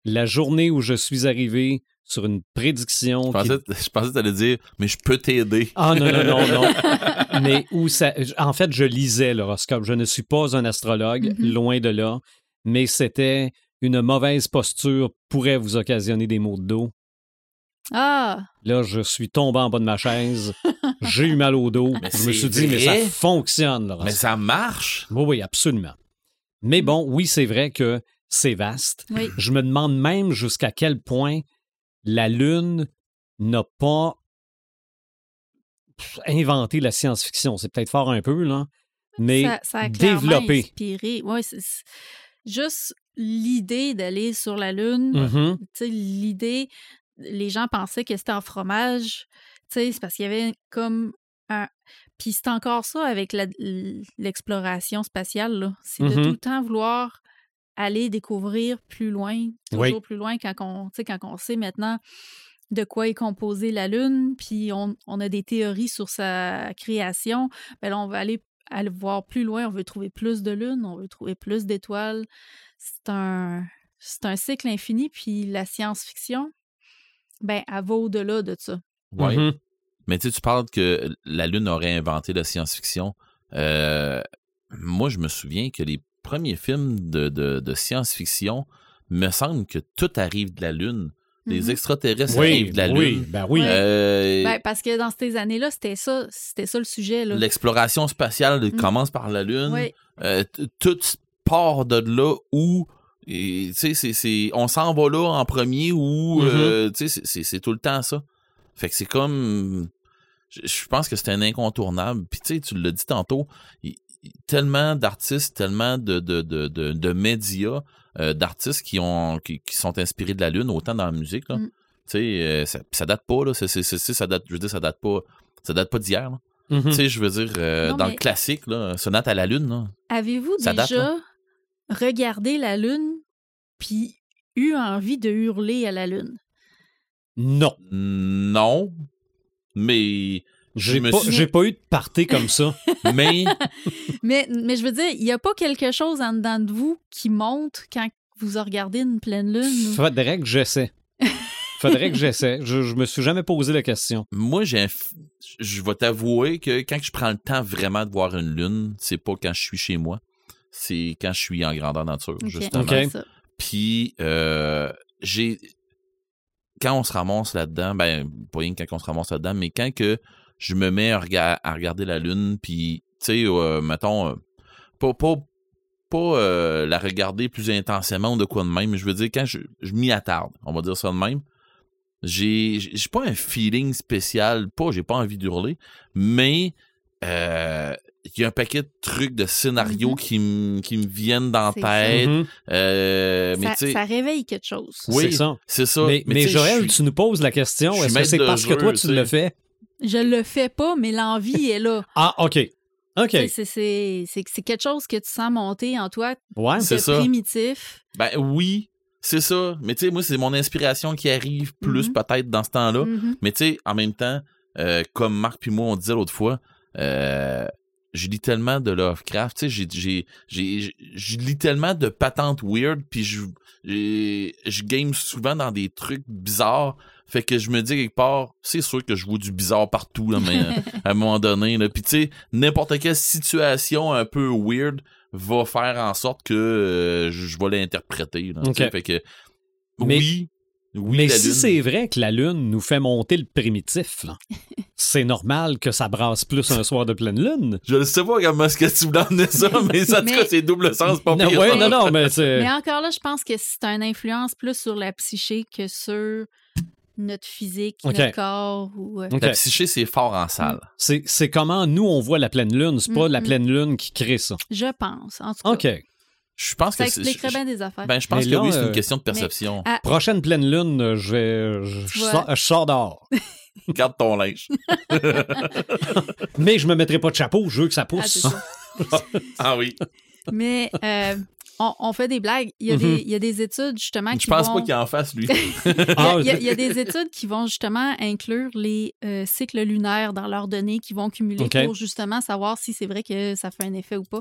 la journée où je suis arrivé sur une prédiction. Je qui- pensais, je pensais que t'allais dire, mais je peux t'aider. Ah non, non, non, non. [laughs] Mais où ça. En fait, je lisais l'horoscope. Je ne suis pas un astrologue, Mhm. loin de là. Mais c'était une mauvaise posture pourrait vous occasionner des maux de dos. Ah, Là, je suis tombé en bas de ma chaise. [laughs] J'ai eu mal au dos. Mais je me suis dit, mais ça fonctionne, Mais ça marche? Oui, oui, absolument. Mais bon, oui, c'est vrai que c'est vaste. oui. Je me demande même jusqu'à quel point la Lune n'a pas inventé la science-fiction. C'est peut-être fort un peu, là. Mais ça, ça a développé. inspiré. Ouais, c'est- juste l'idée d'aller sur la Lune, Mhm. sais, l'idée, les gens pensaient que c'était en fromage, tu sais, c'est parce qu'il y avait comme un... Puis c'est encore ça avec l'exploration spatiale, là. C'est de Mhm. tout le temps vouloir aller découvrir plus loin, toujours Oui. plus loin quand on, quand sait maintenant de quoi est composée la Lune, puis on, on a des théories sur sa création, ben là, on va aller, aller voir plus loin, on veut trouver plus de lunes, on veut trouver plus d'étoiles. C'est un, c'est un cycle infini, puis la science-fiction, ben, elle va au-delà de ça. Ouais. Mhm. Mais tu sais, tu parles que la Lune aurait inventé la science-fiction. Euh, moi, je me souviens que les premiers films de, de, de science-fiction, me semble que tout arrive de la Lune. Les Mhm. extraterrestres Oui, arrivent de la oui, Lune. ben oui. Euh, Ben, parce que dans ces années-là, c'était ça, c'était ça le sujet. L'exploration spatiale Mm. commence par la Lune. Oui, Euh, tout part de là où et, tu sais, c'est- c'est- on s'en va là en premier ou Mhm. euh, tu sais, c'est- tout le temps ça. Fait que c'est comme je, pense que c'est un incontournable. Puis tu sais, tu l'as dit tantôt, tellement d'artistes, tellement de, de, de, de, de médias, euh, d'artistes qui ont qui, qui sont inspirés de la Lune, autant dans la musique. Là. Mm. Tu sais, euh, ça, ça date pas, là. Ça date, je veux dire, ça date pas. Ça date pas d'hier. Mhm. Tu sais, je veux dire, Non, dans mais- le classique, là, Sonate à la Lune. Avez-vous date, déjà regardé la Lune? Puis eu envie de hurler à la Lune? Non. Non. Mais. J'ai pas, suis- pas eu de party comme ça. [laughs] Mais. [laughs] Mais, mais je veux dire, il n'y a pas quelque chose en dedans de vous qui monte quand vous regardez une pleine lune? Faudrait que j'essaie. Faudrait que j'essaie. Je, je me suis jamais posé la question. Moi, j'ai je vais t'avouer que quand je prends le temps vraiment de voir une lune, c'est pas quand je suis chez moi. C'est quand je suis en grandeur nature, Ok, justement. Ok. Puis, euh, j'ai. Quand on se ramasse là-dedans, ben, pas rien que quand on se ramasse là-dedans, mais quand que je me mets à, rega- à regarder la lune, puis, tu sais, euh, mettons, euh, pas, pas, pas la regarder plus intensément ou de quoi de même, mais je veux dire, quand je, je m'y attarde, on va dire ça de même, j'ai pas un feeling spécial, pas, j'ai pas envie d'hurler, mais il y a un paquet de trucs, de scénarios Mhm. qui me qui me viennent dans la tête. Mhm. Euh, mais ça, tu sais, ça réveille quelque chose. Oui, C'est ça. c'est ça. mais mais Joël, suis- tu nous poses la question, est-ce que c'est parce que toi, tu le fais? Je le fais pas, mais l'envie est là. [laughs] Ah, OK. OK. C'est- C'est c'est- c'est- c'est quelque chose que tu sens monter en toi Ouais. C'est ça. primitif. Ben oui, c'est ça. Mais tu sais, moi, c'est mon inspiration qui arrive plus Mhm. peut-être dans ce temps-là. Mais tu sais, en même temps, euh, comme Marc puis moi, on disait l'autre fois, euh, je lis tellement de Lovecraft, tu sais, j'ai, j'ai, j'ai, j'ai- je lis tellement de patentes weird, puis je, je game souvent dans des trucs bizarres. Fait que je me dis quelque part, c'est sûr que je vois du bizarre partout, là, mais [laughs] à un moment donné. Là. Puis tu sais, n'importe quelle situation un peu weird va faire en sorte que euh, je, je vais l'interpréter. là. Fait que Mais- oui, oui, Mais si lune. c'est vrai que la Lune nous fait monter le primitif, [laughs] c'est normal que ça brasse plus un soir de pleine Lune. Je ne sais pas comment est-ce que tu voulais emmener ça, [laughs] mais en tout Mais- cas, c'est double sens, pas Non, pire. ouais, non, non, mais encore là, je pense que c'est une influence plus sur la psyché que sur notre physique, notre corps. Ou, euh, OK. La psyché, c'est fort en salle. C'est c'est comment nous, on voit la pleine Lune. C'est pas la Mhm. pleine Lune qui crée ça. Je pense, en tout cas. OK. Je pense Ça que c'est. expliquerait je- bien des affaires. Ben, je pense Mais que là, oui, c'est euh, une question de perception. Prochaine pleine Lune, euh, je vais. Je, sors, je sors dehors. [laughs] Garde ton linge. [laughs] Mais je me mettrai pas de chapeau, je veux que ça ah, pousse. [laughs] ah oui. Mais euh, on, on fait des blagues. Il y, a Mhm. des, il y a des études justement qui Je pense vont... pas qu'il en fasse, lui. [laughs] Il y, Ah, [laughs] a, il y a- il y a des études qui vont justement inclure les euh, cycles lunaires dans leurs données qui vont cumuler pour justement savoir si c'est vrai que ça fait un effet ou pas.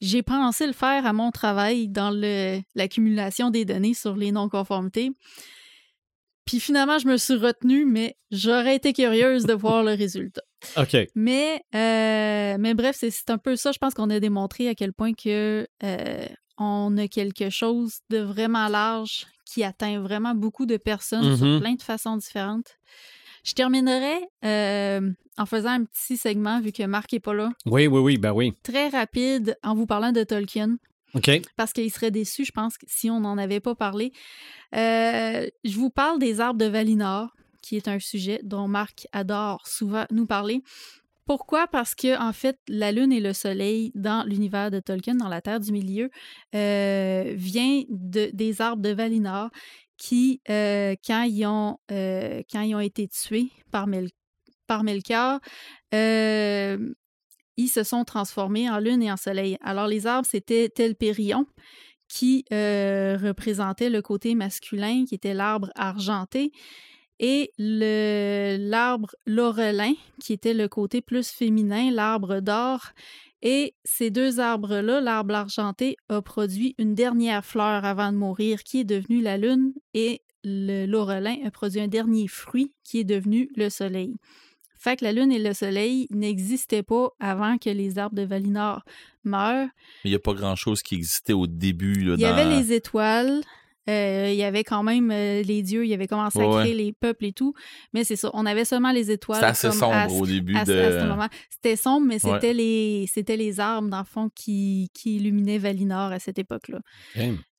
J'ai pensé le faire à mon travail dans l'accumulation des données sur les non-conformités. Puis finalement, je me suis retenue, mais j'aurais été curieuse de voir le résultat. [laughs] OK. Mais, euh, mais bref, c'est- c'est un peu ça. Je pense qu'on a démontré à quel point que euh, on a quelque chose de vraiment large qui atteint vraiment beaucoup de personnes Mhm. sur plein de façons différentes. Je terminerai euh, en faisant un petit segment, vu que Marc n'est pas là, Oui, oui, oui, ben oui. très rapide en vous parlant de Tolkien OK. parce qu'il serait déçu, je pense, si on n'en avait pas parlé. Euh, je vous parle des arbres de Valinor, qui est un sujet dont Marc adore souvent nous parler. Pourquoi? Parce que, en fait, la Lune et le Soleil, dans l'univers de Tolkien, dans la Terre du Milieu, euh, vient de, des arbres de Valinor qui, euh, quand, ils ont, euh, quand ils ont été tués par, Mel par Melkor, euh, ils se sont transformés en lune et en soleil. Alors, les arbres, c'était Telpérion, qui représentait le côté masculin, qui était l'arbre argenté, et le- l'arbre laurelin, qui était le côté plus féminin, l'arbre d'or. Et ces deux arbres-là, l'arbre argenté a produit une dernière fleur avant de mourir, qui est devenue la lune, et le laurelin a produit un dernier fruit, qui est devenu le soleil. Fait que la lune et le soleil n'existaient pas avant que les arbres de Valinor meurent. Mais il n'y a pas grand-chose qui existait au début. Là, Il y dans- avait les étoiles, euh, il y avait quand même euh, les dieux, il y avait commencé à créer les peuples et tout, mais c'est ça, on avait seulement les étoiles. C'était assez sombre à au début à, de. à ce moment. C'était sombre, mais Ouais. c'était les c'était les arbres, dans le fond, qui, qui illuminaient Valinor à cette époque-là.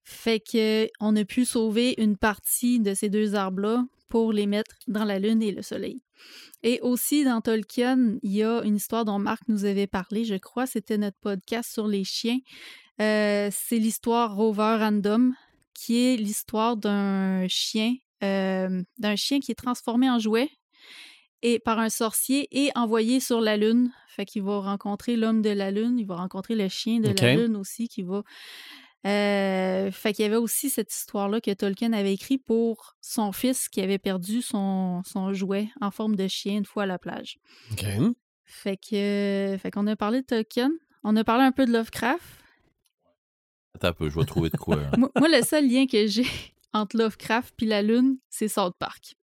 Fait que on a pu sauver une partie de ces deux arbres-là pour les mettre dans la lune et le soleil. Et aussi dans Tolkien, il y a une histoire dont Marc nous avait parlé, je crois, c'était notre podcast sur les chiens. Euh, c'est l'histoire Rover Random, qui est l'histoire d'un chien, euh, d'un chien qui est transformé en jouet et par un sorcier et envoyé sur la lune. Fait qu'il va rencontrer l'homme de la lune, il va rencontrer le chien de la lune aussi qui va Euh, fait qu'il y avait aussi cette histoire-là que Tolkien avait écrit pour son fils qui avait perdu son, son jouet en forme de chien une fois à la plage. Fait que fait qu'on a parlé de Tolkien. On a parlé un peu de Lovecraft. Attends un peu, je vais trouver de quoi. moi, moi, le seul lien que j'ai [laughs] entre Lovecraft puis la Lune, c'est South Park.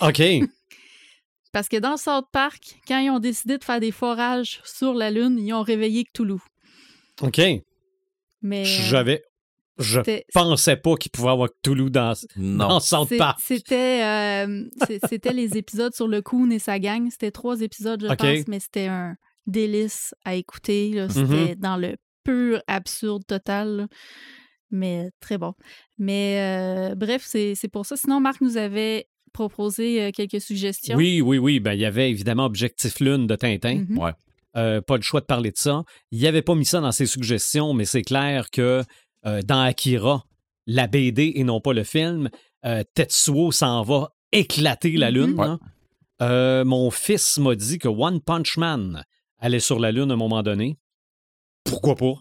OK. [laughs] Parce que dans South Park, quand ils ont décidé de faire des forages sur la Lune, ils ont réveillé Cthulhu. OK. Mais euh, J'avais. Je pensais pas qu'il pouvait avoir Toulouse dans, Non. dans South Park. c'était euh, c'était les épisodes sur le Coon et sa gang. C'était trois épisodes, je pense, mais c'était un délice à écouter. là. C'était dans le pur absurde total. là. Mais très bon. Mais euh, bref, c'est c'est pour ça. Sinon, Marc nous avait proposé euh, quelques suggestions. Oui, oui, oui. Ben, il y avait évidemment Objectif Lune de Tintin. Ouais. Euh, pas le choix de parler de ça. Il n'avait pas mis ça dans ses suggestions, mais c'est clair que euh, dans Akira, la BD et non pas le film, euh, Tetsuo s'en va éclater la Mhm. Lune. Euh, mon fils m'a dit que One Punch Man allait sur la Lune à un moment donné. Pourquoi pas?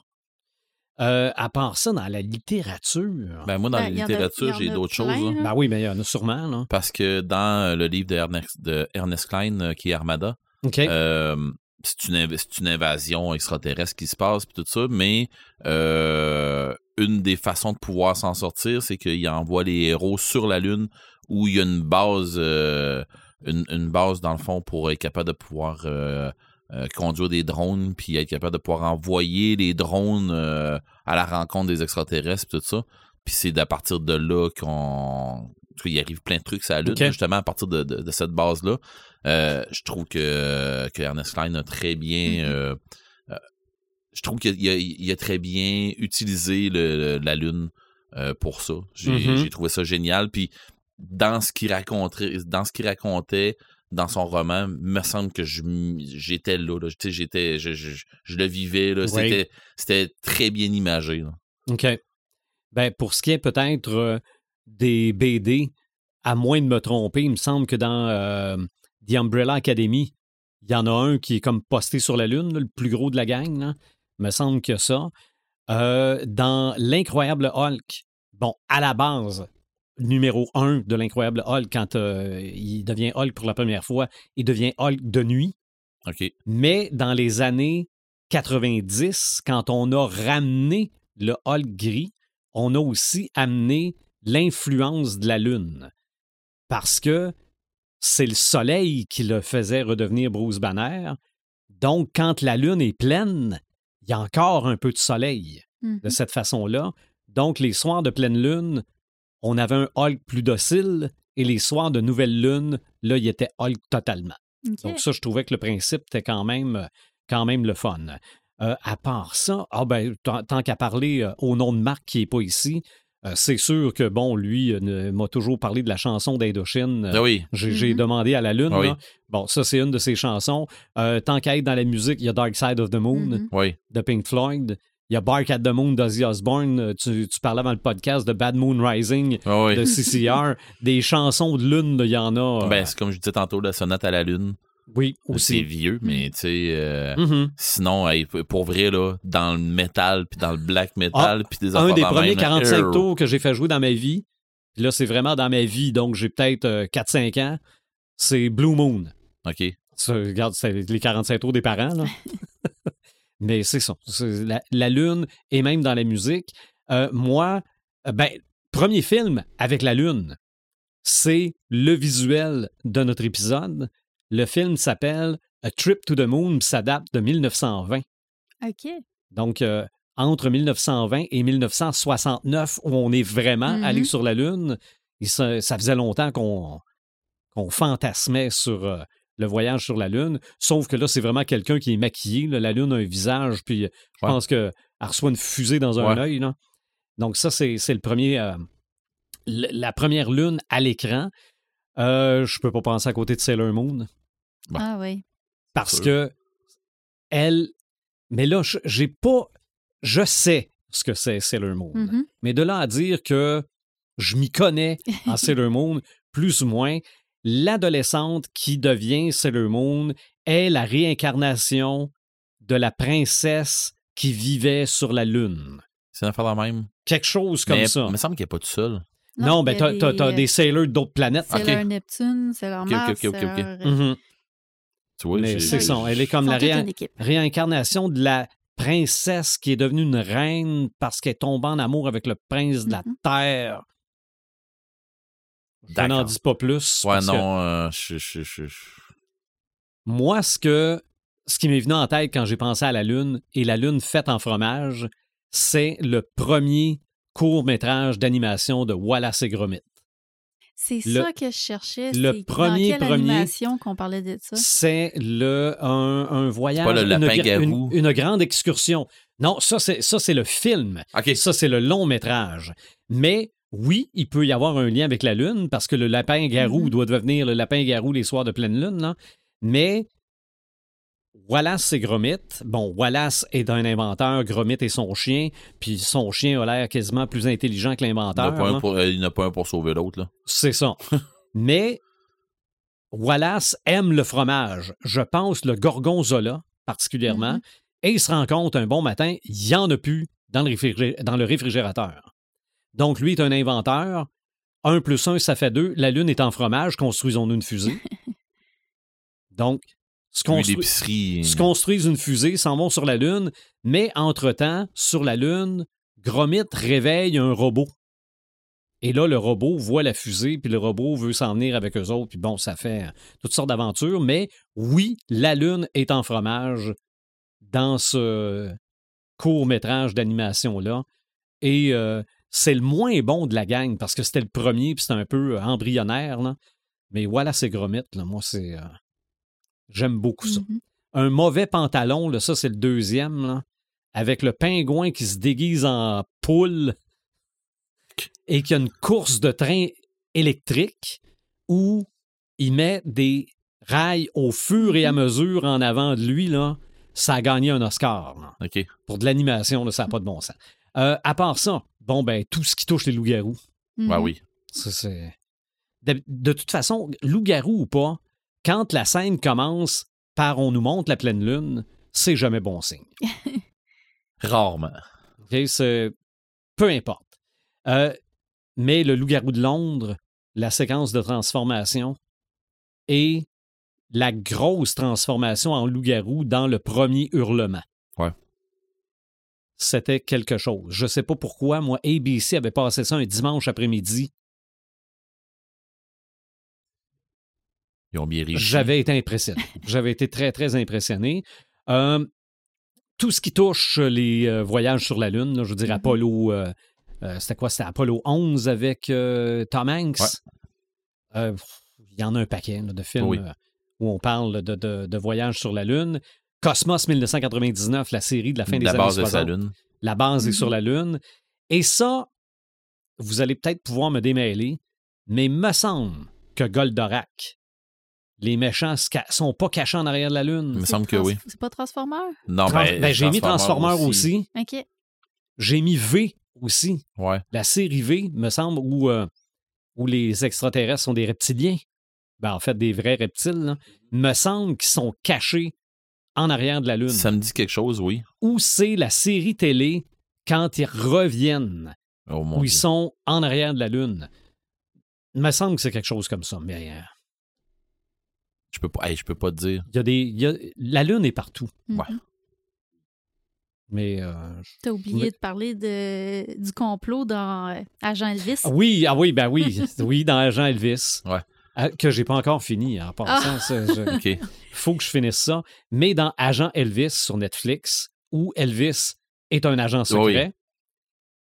Euh, à part ça, dans la littérature. Ben, moi, dans Ben, la littérature, j'ai d'autres choses. là. Ben oui, mais il y en a sûrement. Là. Parce que dans euh, le livre de Ernest, de Ernest Klein, euh, qui est Armada, euh, c'est une, inv- c'est une invasion extraterrestre qui se passe, puis tout ça, mais euh, une des façons de pouvoir s'en sortir, c'est qu'il envoie les héros sur la Lune où il y a une base, euh, une, une base dans le fond pour être capable de pouvoir euh, conduire des drones, puis être capable de pouvoir envoyer les drones euh, à la rencontre des extraterrestres, puis tout ça. Puis c'est à partir de là qu'on il arrive plein de trucs sur la Lune, Ok. justement à partir de, de- de cette base-là. Euh, je trouve que, que Ernest Klein a très bien. Euh, je trouve qu'il a, il a très bien utilisé le- le- la Lune pour ça. J'ai Mhm. j'ai trouvé ça génial. Puis dans ce qu'il racontait, dans ce qu'il racontait dans son roman, me semble que j'étais là. là. Tu sais, j'étais, je, je- je le vivais. là. C'était très bien imagé. là. OK. Ben, pour ce qui est peut-être euh, des BD, à moins de me tromper, il me semble que dans euh, The Umbrella Academy, il y en a un qui est comme posté sur la Lune, là, le plus gros de la gang. là. Il me semble que ça. Euh, dans L'Incroyable Hulk, bon, à la base, numéro un de L'Incroyable Hulk, quand euh, il devient Hulk pour la première fois, il devient Hulk de nuit. Mais dans les années 90, quand on a ramené le Hulk gris, on a aussi amené l'influence de la Lune. Parce que c'est le Soleil qui le faisait redevenir Bruce Banner. Donc, quand la Lune est pleine, il y a encore un peu de Soleil de cette façon-là. Donc, les soirs de pleine Lune, on avait un Hulk plus docile. Et les soirs de nouvelle Lune, là, il était Hulk totalement. Donc ça, je trouvais que le principe était quand même, quand même le fun. Euh, à part ça, ah ben, tant, qu'à parler euh, au nom de Marc qui n'est pas ici, euh, c'est sûr que, bon, lui euh, m'a toujours parlé de la chanson d'Indochine. Ah oui. J'ai Mhm. demandé à la Lune. Ah oui. Bon, ça, c'est une de ses chansons. Euh, tant qu'à être dans la musique, il y a Dark Side of the Moon Mhm. Oui. de Pink Floyd. Il y a Bark at the Moon d'Ozzy Osbourne. Euh, Tu, tu parlais dans le podcast de Bad Moon Rising Ah oui. de [laughs] CCR. Des chansons de Lune, il y en a. euh, Ben, c'est comme je disais tantôt, la sonate à la Lune. oui, C'est aussi. vieux, mais tu sais. euh, Mhm. Sinon, hey, pour vrai, là, dans le métal, puis dans le black metal, puis des Ah, un des de premiers même, là, 45 euh, tours que j'ai fait jouer dans ma vie. Là, c'est vraiment dans ma vie, donc j'ai peut-être euh, 4-5 ans. C'est Blue Moon. OK. Ça, regarde, c'est les 45 tours des parents. Là. [laughs] Mais c'est ça. La, la Lune et même dans la musique. Euh, moi, euh, ben, premier film avec la Lune, c'est le visuel de notre épisode. Le film s'appelle A Trip to the Moon, ça date de 1920. OK. Donc, euh, entre 1920 et 1969, où on est vraiment allé sur la Lune, et ça, ça faisait longtemps qu'on qu'on fantasmait sur euh, le voyage sur la Lune. Sauf que là, c'est vraiment quelqu'un qui est maquillé. là. La Lune a un visage, puis euh, je Ouais. pense qu'elle reçoit une fusée dans un Ouais. œil. là. Donc, ça, c'est c'est le premier. euh, la première Lune à l'écran. Euh, je peux pas penser à côté de Sailor Moon. Ouais. Ah oui. Parce que elle. Mais là, je- j'ai pas. Je sais ce que c'est Sailor Moon. Mhm. Mais de là à dire que je m'y connais en [laughs] Sailor Moon, plus ou moins, l'adolescente qui devient Sailor Moon est la réincarnation de la princesse qui vivait sur la Lune. C'est une affaire la même. Quelque chose comme mais ça. il me semble qu'il n'est pas tout seul. Non, ben il y t'as a t'as- t'as euh, des sailors d'autres planètes. C'est Ok. leur Neptune, c'est leur Ok, ok, Mars, ok, ok, ok. c'est leur-. Tu vois, Mais j'ai- c'est ça. Elle est comme la réincarnation de la princesse qui est devenue une reine parce qu'elle est tombée en amour avec le prince de la Mhm. terre. Je n'en dis pas plus. Ouais, parce que non, euh, je, je, je, je- Moi, ce que ce qui m'est venu en tête quand j'ai pensé à la Lune et la Lune faite en fromage, c'est le premier court-métrage d'animation de Wallace et Gromit. C'est Le- ça que je cherchais. le c'est premier- dans quelle premier- animation qu'on parlait de ça? C'est le un, un voyage, pas le une, lapin gra- garou? une- une grande excursion. Non, ça c'est ça c'est le film. OK. Ça, c'est le long métrage. Mais oui, il peut y avoir un lien avec la Lune parce que le lapin garou Mhm. doit devenir le lapin garou les soirs de pleine Lune. là. Mais Wallace, c'est Gromit. Bon, Wallace est un inventeur, Gromit est son chien, puis son chien a l'air quasiment plus intelligent que l'inventeur. euh, il n'y en a pas un pour sauver l'autre. là. C'est ça. [laughs] Mais Wallace aime le fromage. Je pense le gorgonzola particulièrement. Mhm. Et il se rend compte un bon matin, il n'y en a plus dans le, réfrigé- dans le réfrigérateur. Donc, lui est un inventeur. Un plus un, ça fait deux. La Lune est en fromage. Construisons-nous une fusée. [laughs] Donc, se, Lui, constru- l'épicerie. se construisent une fusée, s'en vont sur la Lune. Mais entre-temps, sur la Lune, Gromit réveille un robot. Et là, le robot voit la fusée, puis le robot veut s'en venir avec eux autres. Puis bon, ça fait euh, toutes sortes d'aventures. Mais oui, la Lune est en fromage dans ce court-métrage d'animation-là. Et euh, c'est le moins bon de la gang parce que c'était le premier, puis c'était un peu euh, embryonnaire. Là. Mais voilà, c'est Gromit. Là. Moi, c'est. euh, J'aime beaucoup ça. Mhm. Un mauvais pantalon, là, ça, c'est le deuxième. Là, avec le pingouin qui se déguise en poule et qui a une course de train électrique où il met des rails au fur et à mesure en avant de lui. Là, ça a gagné un Oscar. là. Pour de l'animation, là, ça n'a pas de bon sens. Euh, à part ça, bon, ben, tout ce qui touche les loups-garous. Mhm. Ouais, oui. Ça, c'est. De, de toute façon, loup-garou ou pas, quand la scène commence par on nous montre la pleine lune, c'est jamais bon signe. [laughs] Rarement. OK? C'est... Peu importe. Euh, mais le loup-garou de Londres, la séquence de transformation et la grosse transformation en loup-garou dans le premier hurlement. C'était quelque chose. Je sais pas pourquoi, moi, ABC avait passé ça un dimanche après-midi Ils ont bien. J'avais été impressionné. [laughs] J'avais été très, très impressionné. Euh, tout ce qui touche les euh, voyages sur la Lune, là, je veux dire Mhm. Apollo, euh, c'était quoi? C'était Apollo 11 avec Tom Hanks? Ouais. Il y en a un paquet là, de films Oui. où on parle de, de, de voyages sur la Lune. Cosmos 1999, la série de la fin des la années base de 60. sa lune. La base est Mhm. sur la Lune. Et ça, vous allez peut-être pouvoir me démêler, mais me semble que Goldorak, les méchants ca- sont pas cachés en arrière de la Lune. Il me C'est semble que oui. C'est pas Transformer? Non, Trans- ben, ben, j'ai mis Transformer aussi. OK. J'ai mis V aussi. Ouais. La série V, me semble, où, euh, où les extraterrestres sont des reptiliens. Ben, en fait, des vrais reptiles. là. Me semble qu'ils sont cachés en arrière de la Lune. Ça me dit quelque chose, oui. Ou c'est la série télé quand ils reviennent, Oh mon où ils Dieu. sont en arrière de la Lune. Il me semble que c'est quelque chose comme ça. Mais euh, Je peux pas, hey, je peux pas te dire. il y a des, il y a- la Lune est partout. Ouais. Mhm. Mais euh, T'as oublié Mais- de parler de, du complot dans euh, Agent Elvis? Ah oui, ah oui, ben oui, [laughs] oui, dans Agent Elvis. Ouais. Que j'ai pas encore fini en passant. ça, je- [laughs] OK. faut que je finisse ça. Mais dans Agent Elvis sur Netflix, où Elvis est un agent secret,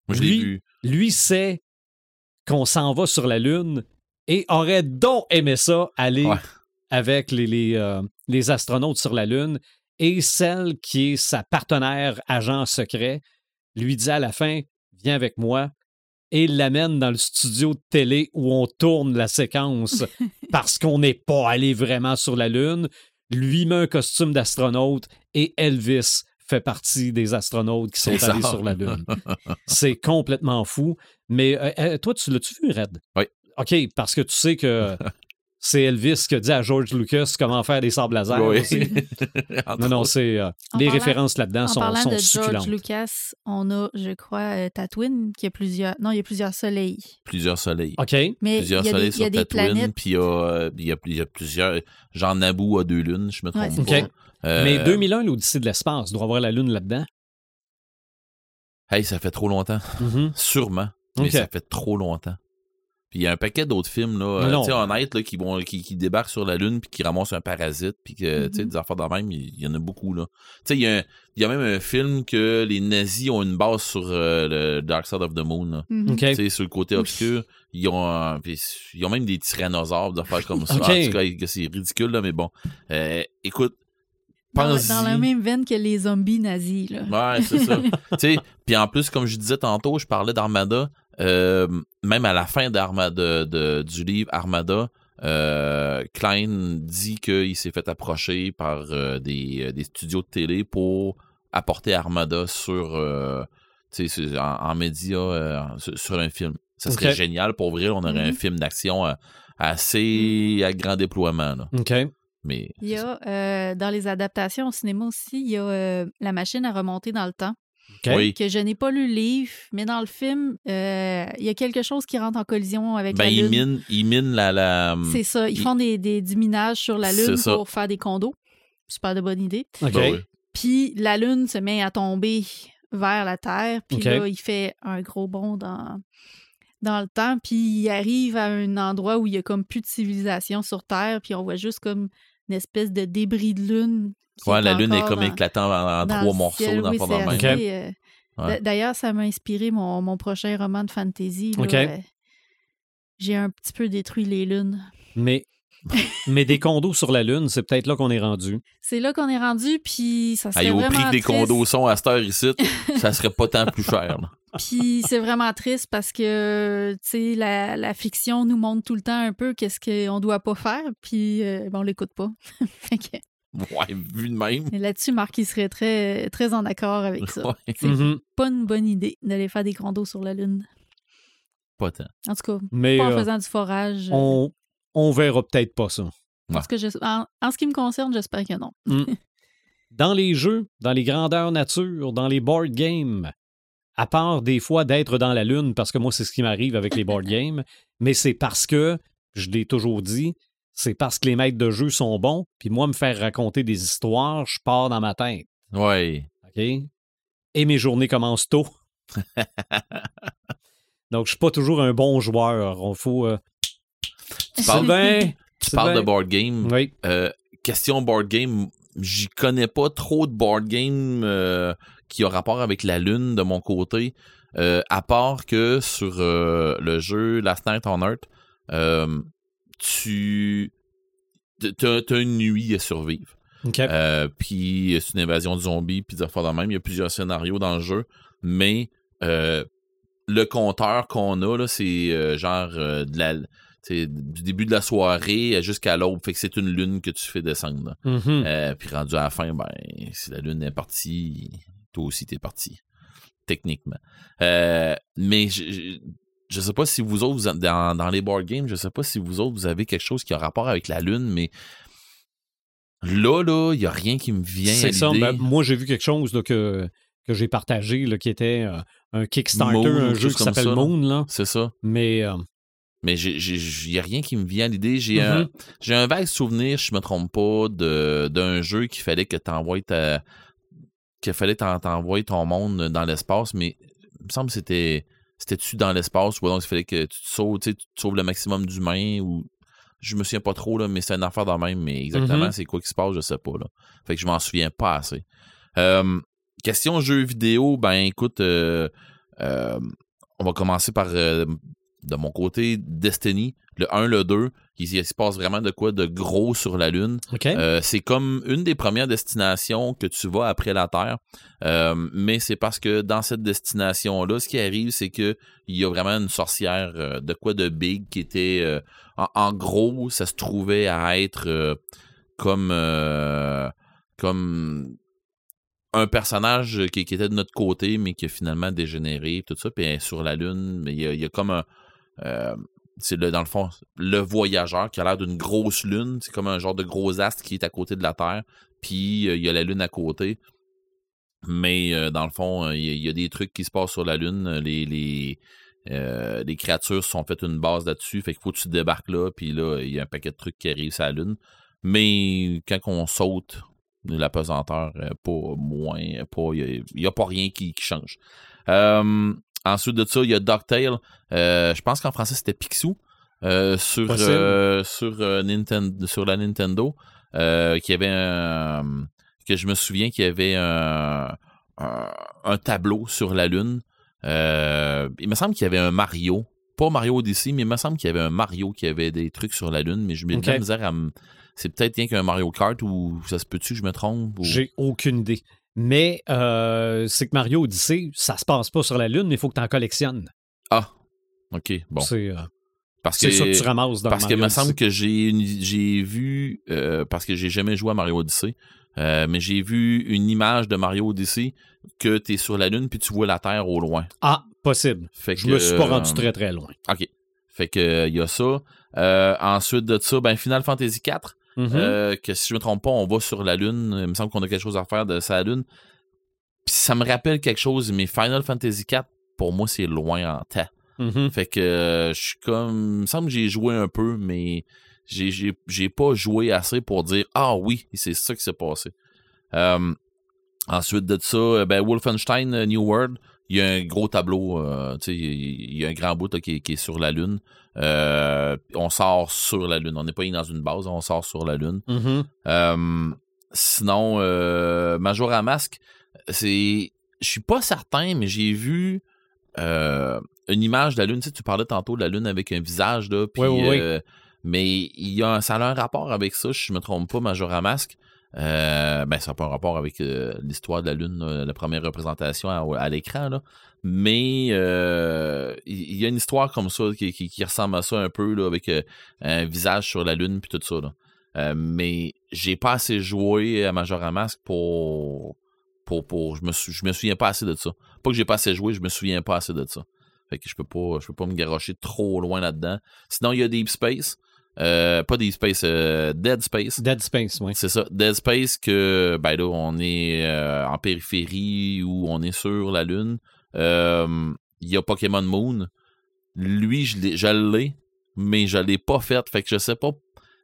Lui- vu. lui sait qu'on s'en va sur la Lune et aurait donc aimé ça aller Ouais. avec les, les, euh, les astronautes sur la Lune. Et celle qui est sa partenaire agent secret lui dit à la fin Viens avec moi et l'amène dans le studio de télé où on tourne la séquence [laughs] parce qu'on n'est pas allé vraiment sur la Lune. Lui met un costume d'astronaute et Elvis fait partie des astronautes qui sont allés sur la Lune. [laughs] C'est complètement fou. Mais euh, euh, toi, tu l'as-tu vu, Red? Oui. OK, parce que tu sais que [laughs] c'est Elvis qui a dit à George Lucas comment faire des sables laser. Oui. [laughs] Non, non, c'est. euh, les parlant- références là-dedans En sont, parlant sont de George. Lucas, on a, je crois, euh, Tatooine, qui a plusieurs. Non, il y a plusieurs soleils. plusieurs soleils. OK. Mais plusieurs il y a soleils des, il y a sur des Tatooine, planètes. puis il y, a, euh, il y, a, il y a plusieurs. Jean Naboo a deux lunes, je me trompe Ouais, pas. Euh, Mais 2001, l'Odyssée de l'espace, doit avoir la Lune là-dedans? Hey, ça fait trop longtemps. Mhm. Sûrement. Mais ça fait trop longtemps. Puis il y a un paquet d'autres films, là, euh, Non. tu sais, honnêtes, là, qui, vont, qui, qui débarquent sur la Lune puis qui ramassent un parasite, puis que, tu sais, Mhm. des affaires de même, il y en a beaucoup, là. Tu sais, il y, a un- il y a même un film que les nazis ont une base sur euh, le Dark Side of the Moon, là. Mhm. OK. Tu sais, sur le côté obscur, ils ont, euh, puis ils ont même des tyrannosaures d'affaires comme ça. Ok. En tout cas, c'est ridicule, là, mais bon. Euh, écoute, Dans, dans la même veine que les zombies nazis. Là. Ouais, c'est ça. [laughs] tu sais, puis en plus, comme je disais tantôt, je parlais d'Armada. Euh, même à la fin d'Armada, de, du livre Armada, euh, Klein dit qu'il s'est fait approcher par euh, des, des studios de télé pour apporter Armada sur, euh, tu sais, sur- en, en média, euh, sur, sur un film. Ça serait génial pour vrai. On aurait un Mhm. film d'action assez à grand déploiement. Là. OK. Mais Il y a, euh, dans les adaptations au cinéma aussi, il y a euh, la machine à remonter dans le temps, Oui, que je n'ai pas lu le livre, mais dans le film, euh, il y a quelque chose qui rentre en collision avec ben, la Lune. mine, il mine la. la C'est ça, ils il- font des, des, du minage sur la Lune pour faire des condos. Super de bonne idée. OK. Ben oui. Puis la Lune se met à tomber vers la Terre. Puis là, il fait un gros bond dans, dans le temps. Puis il arrive à un endroit où il y a comme plus de civilisation sur Terre. Puis on voit juste comme une espèce de débris de Lune. qui Ouais, la Lune est comme dans- éclatant en, en dans trois morceaux ciel. dans Oui, euh, Ouais. D'ailleurs, ça m'a inspiré mon, mon prochain roman de fantasy. là. OK. Euh, J'ai un petit peu détruit les lunes. Mais, [laughs] mais des condos sur la Lune, c'est peut-être là qu'on est rendu. C'est là qu'on est rendu, puis ça serait Hey, au vraiment prix que triste. condos sont à cette heure ici, [laughs] ça serait pas tant plus cher. là. Puis c'est vraiment triste parce que, tu sais, la, la fiction nous montre tout le temps un peu qu'est-ce qu'on doit pas faire, puis euh, ben, on l'écoute pas. [laughs] Fait que, Ouais, vu de même. et Là-dessus, Marc, il serait très, très en accord avec ça. Ouais, C'est Mhm. pas une bonne idée d'aller faire des condos sur la Lune. pas tant. En tout cas, Mais pas en euh, faisant du forage. on, on verra peut-être pas ça. En, tout cas, je- en, en ce qui me concerne, j'espère que non. [laughs] Dans les jeux, dans les grandeurs nature, dans les board games, à part des fois d'être dans la Lune, parce que moi, c'est ce qui m'arrive avec les board [laughs] games, mais c'est parce que, je l'ai toujours dit, c'est parce que les maîtres de jeu sont bons, puis moi, me faire raconter des histoires, je pars dans ma tête. Ouais. OK? Et mes journées commencent tôt. [laughs] Donc, je suis pas toujours un bon joueur. On faut. euh, Tu parles, tu parles de board game. Oui. Euh, question board game, j'y connais pas trop de board game euh, qui a rapport avec la Lune de mon côté. euh, à part que sur le jeu Last Night on Earth, tu t'as t'as une nuit à survivre. Euh, puis c'est une invasion de zombies, puis des de même. Il y a plusieurs scénarios dans le jeu, mais euh, le compteur qu'on a, là, c'est euh, genre de la, du début de la soirée jusqu'à l'aube. Fait que c'est une lune que tu fais descendre. Mhm. Euh, puis rendu à la fin, ben, si la lune est partie, toi aussi t'es parti. Techniquement. Euh, mais je, je, je sais pas si vous autres, vous dans, dans les board games, je sais pas si vous autres, vous avez quelque chose qui a rapport avec la lune, mais là, là, il y a rien qui me vient C'est ça. ben, moi, j'ai vu quelque chose là, que, que j'ai partagé là, qui était euh, un Kickstarter, Moon, un jeu qui s'appelle. Moon. Là. C'est ça. Mais Mais il n'y a rien qui me vient à l'idée. J'ai un, Mhm. j'ai un vague souvenir, je me trompe pas, de- d'un jeu qu'il fallait que tu envoies ta. qu'il fallait que t'envoies ton monde dans l'espace, mais il me semble que c'était. C'était-tu dans l'espace ou donc il fallait que tu te sauves, tu te sauves le maximum d'humains ou. Je me souviens pas trop, là, mais c'est une affaire de même, mais exactement Mhm. c'est quoi qui se passe, je sais pas. Là. Fait que je m'en souviens pas assez. Euh, question jeux vidéo, ben écoute, euh, euh, on va commencer par euh, de mon côté, Destiny, le 1, le 2, il, il se passe vraiment de quoi de gros sur la Lune. Euh, c'est comme une des premières destinations que tu vas après la Terre, Euh, mais c'est parce que dans cette destination-là, ce qui arrive, c'est que il y a vraiment une sorcière euh, de quoi de big qui était, en, en gros, ça se trouvait à être comme comme un personnage qui, qui était de notre côté, mais qui a finalement dégénéré, tout ça, puis sur la Lune, mais il y a, il y a comme un euh, c'est le, dans le fond le voyageur qui a l'air d'une grosse lune. C'est comme un genre de gros astre qui est à côté de la Terre. Puis euh, il y a la lune à côté. Mais euh, dans le fond, il y, a- des trucs qui se passent sur la lune. Les, créatures sont faites une base là-dessus. Fait qu'il faut que tu débarques là. Puis là, il y a un paquet de trucs qui arrivent sur la lune. Mais quand on saute, la pesanteur, pas moins, il n'y a, pas rien qui, change. Ensuite de ça, il y a DuckTale. Euh, je pense qu'en français, c'était Picsou. euh, sur, euh, sur, Ninten- sur la Nintendo. qui avait un, que je me souviens qu'il y avait un, un, un tableau sur la Lune. Il me semble qu'il y avait un Mario. Pas Mario Odyssey, mais il me semble qu'il y avait un Mario qui avait des trucs sur la Lune, mais je me dis de la Ok. misère à me- C'est peut-être rien qu'un Mario Kart ou ça se peut-tu que je me trompe? ou- J'ai aucune idée. Mais euh, c'est que Mario Odyssey, ça se passe pas sur la Lune, mais il faut que tu en collectionnes. Ah, OK, bon. C'est euh, parce que, ça que tu ramasses dans Parce que me semble que j'ai, vu, euh, parce que j'ai jamais joué à Mario Odyssey, mais j'ai vu une image de Mario Odyssey que tu es sur la Lune puis tu vois la Terre au loin. Ah, possible. Je me suis pas rendu très très loin. OK. Fait que il y a ça. ensuite de ça, ben Final Fantasy 4 Mmh euh, que si je me trompe pas, on va sur la Lune. Il me semble qu'on a quelque chose à faire de sa Lune. Puis ça me rappelle quelque chose, mais Final Fantasy IV, pour moi, c'est loin en temps. Mmh fait que euh, je suis comme. Il me semble que j'ai joué un peu, mais j'ai pas joué assez pour dire Ah oui, c'est ça qui s'est passé. Euh, ensuite de ça, ben, Wolfenstein New World, il y a un gros tableau, euh, il y, a un grand bout qui, est sur la Lune. Euh, on sort sur la Lune. On n'est pas dans une base, on sort sur la Lune. Mhm. Euh, sinon, euh, Majora Mask, c'est. Je suis pas certain, mais j'ai vu une image de la Lune. Tu sais, tu parlais tantôt de la Lune avec un visage, là. puis, Oui, oui, oui. mais il y a un, ça a un rapport avec ça, si je me trompe pas, Majora Mask. Euh, ben, ça n'a pas un rapport avec euh, l'histoire de la Lune, euh, la première représentation à, l'écran, là. Mais il y, a une histoire comme ça qui, ressemble à ça un peu, là, avec un visage sur la Lune, puis tout ça, là. Mais j'ai pas assez joué à Majora Mask pour. pour, pour je, me je me souviens pas assez de ça. Pas que j'ai pas assez joué, je me souviens pas assez de ça. Fait que je peux pas, je peux pas me garocher trop loin là-dedans. Sinon, il y a Deep Space. Euh, pas Deep Space, euh, Dead Space. Dead Space, oui. C'est ça. Dead Space, que ben là, on est euh, en périphérie ou on est sur la Lune. Euh, Il y a Pokémon Moon. Lui, je l'ai, je l'ai, mais je l'ai pas fait. Fait que je sais pas.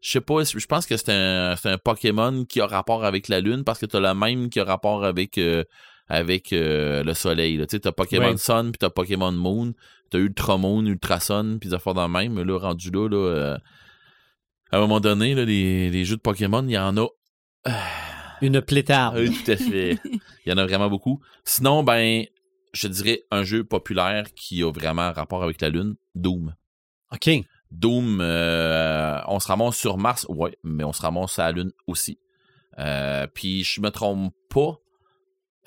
Je sais pas, je pense que c'est un, c'est un Pokémon qui a rapport avec la Lune parce que t'as le même qui a rapport avec, euh, avec euh, le Soleil. là. Tu t'as Pokémon. Sun puis t'as Pokémon Moon. T'as Ultra Moon, Ultra Sun, puis des affaires dans le même. Là, rendu là, là à un moment donné, là, les, les jeux de Pokémon, il y en a Une plétarde. oui, tout à fait. Il y en a vraiment beaucoup. Sinon, ben, je dirais un jeu populaire qui a vraiment rapport avec la Lune, Doom. OK. Doom, euh, on se ramasse sur Mars, ouais, mais on se ramasse à la Lune aussi. Euh, Puis je me trompe pas.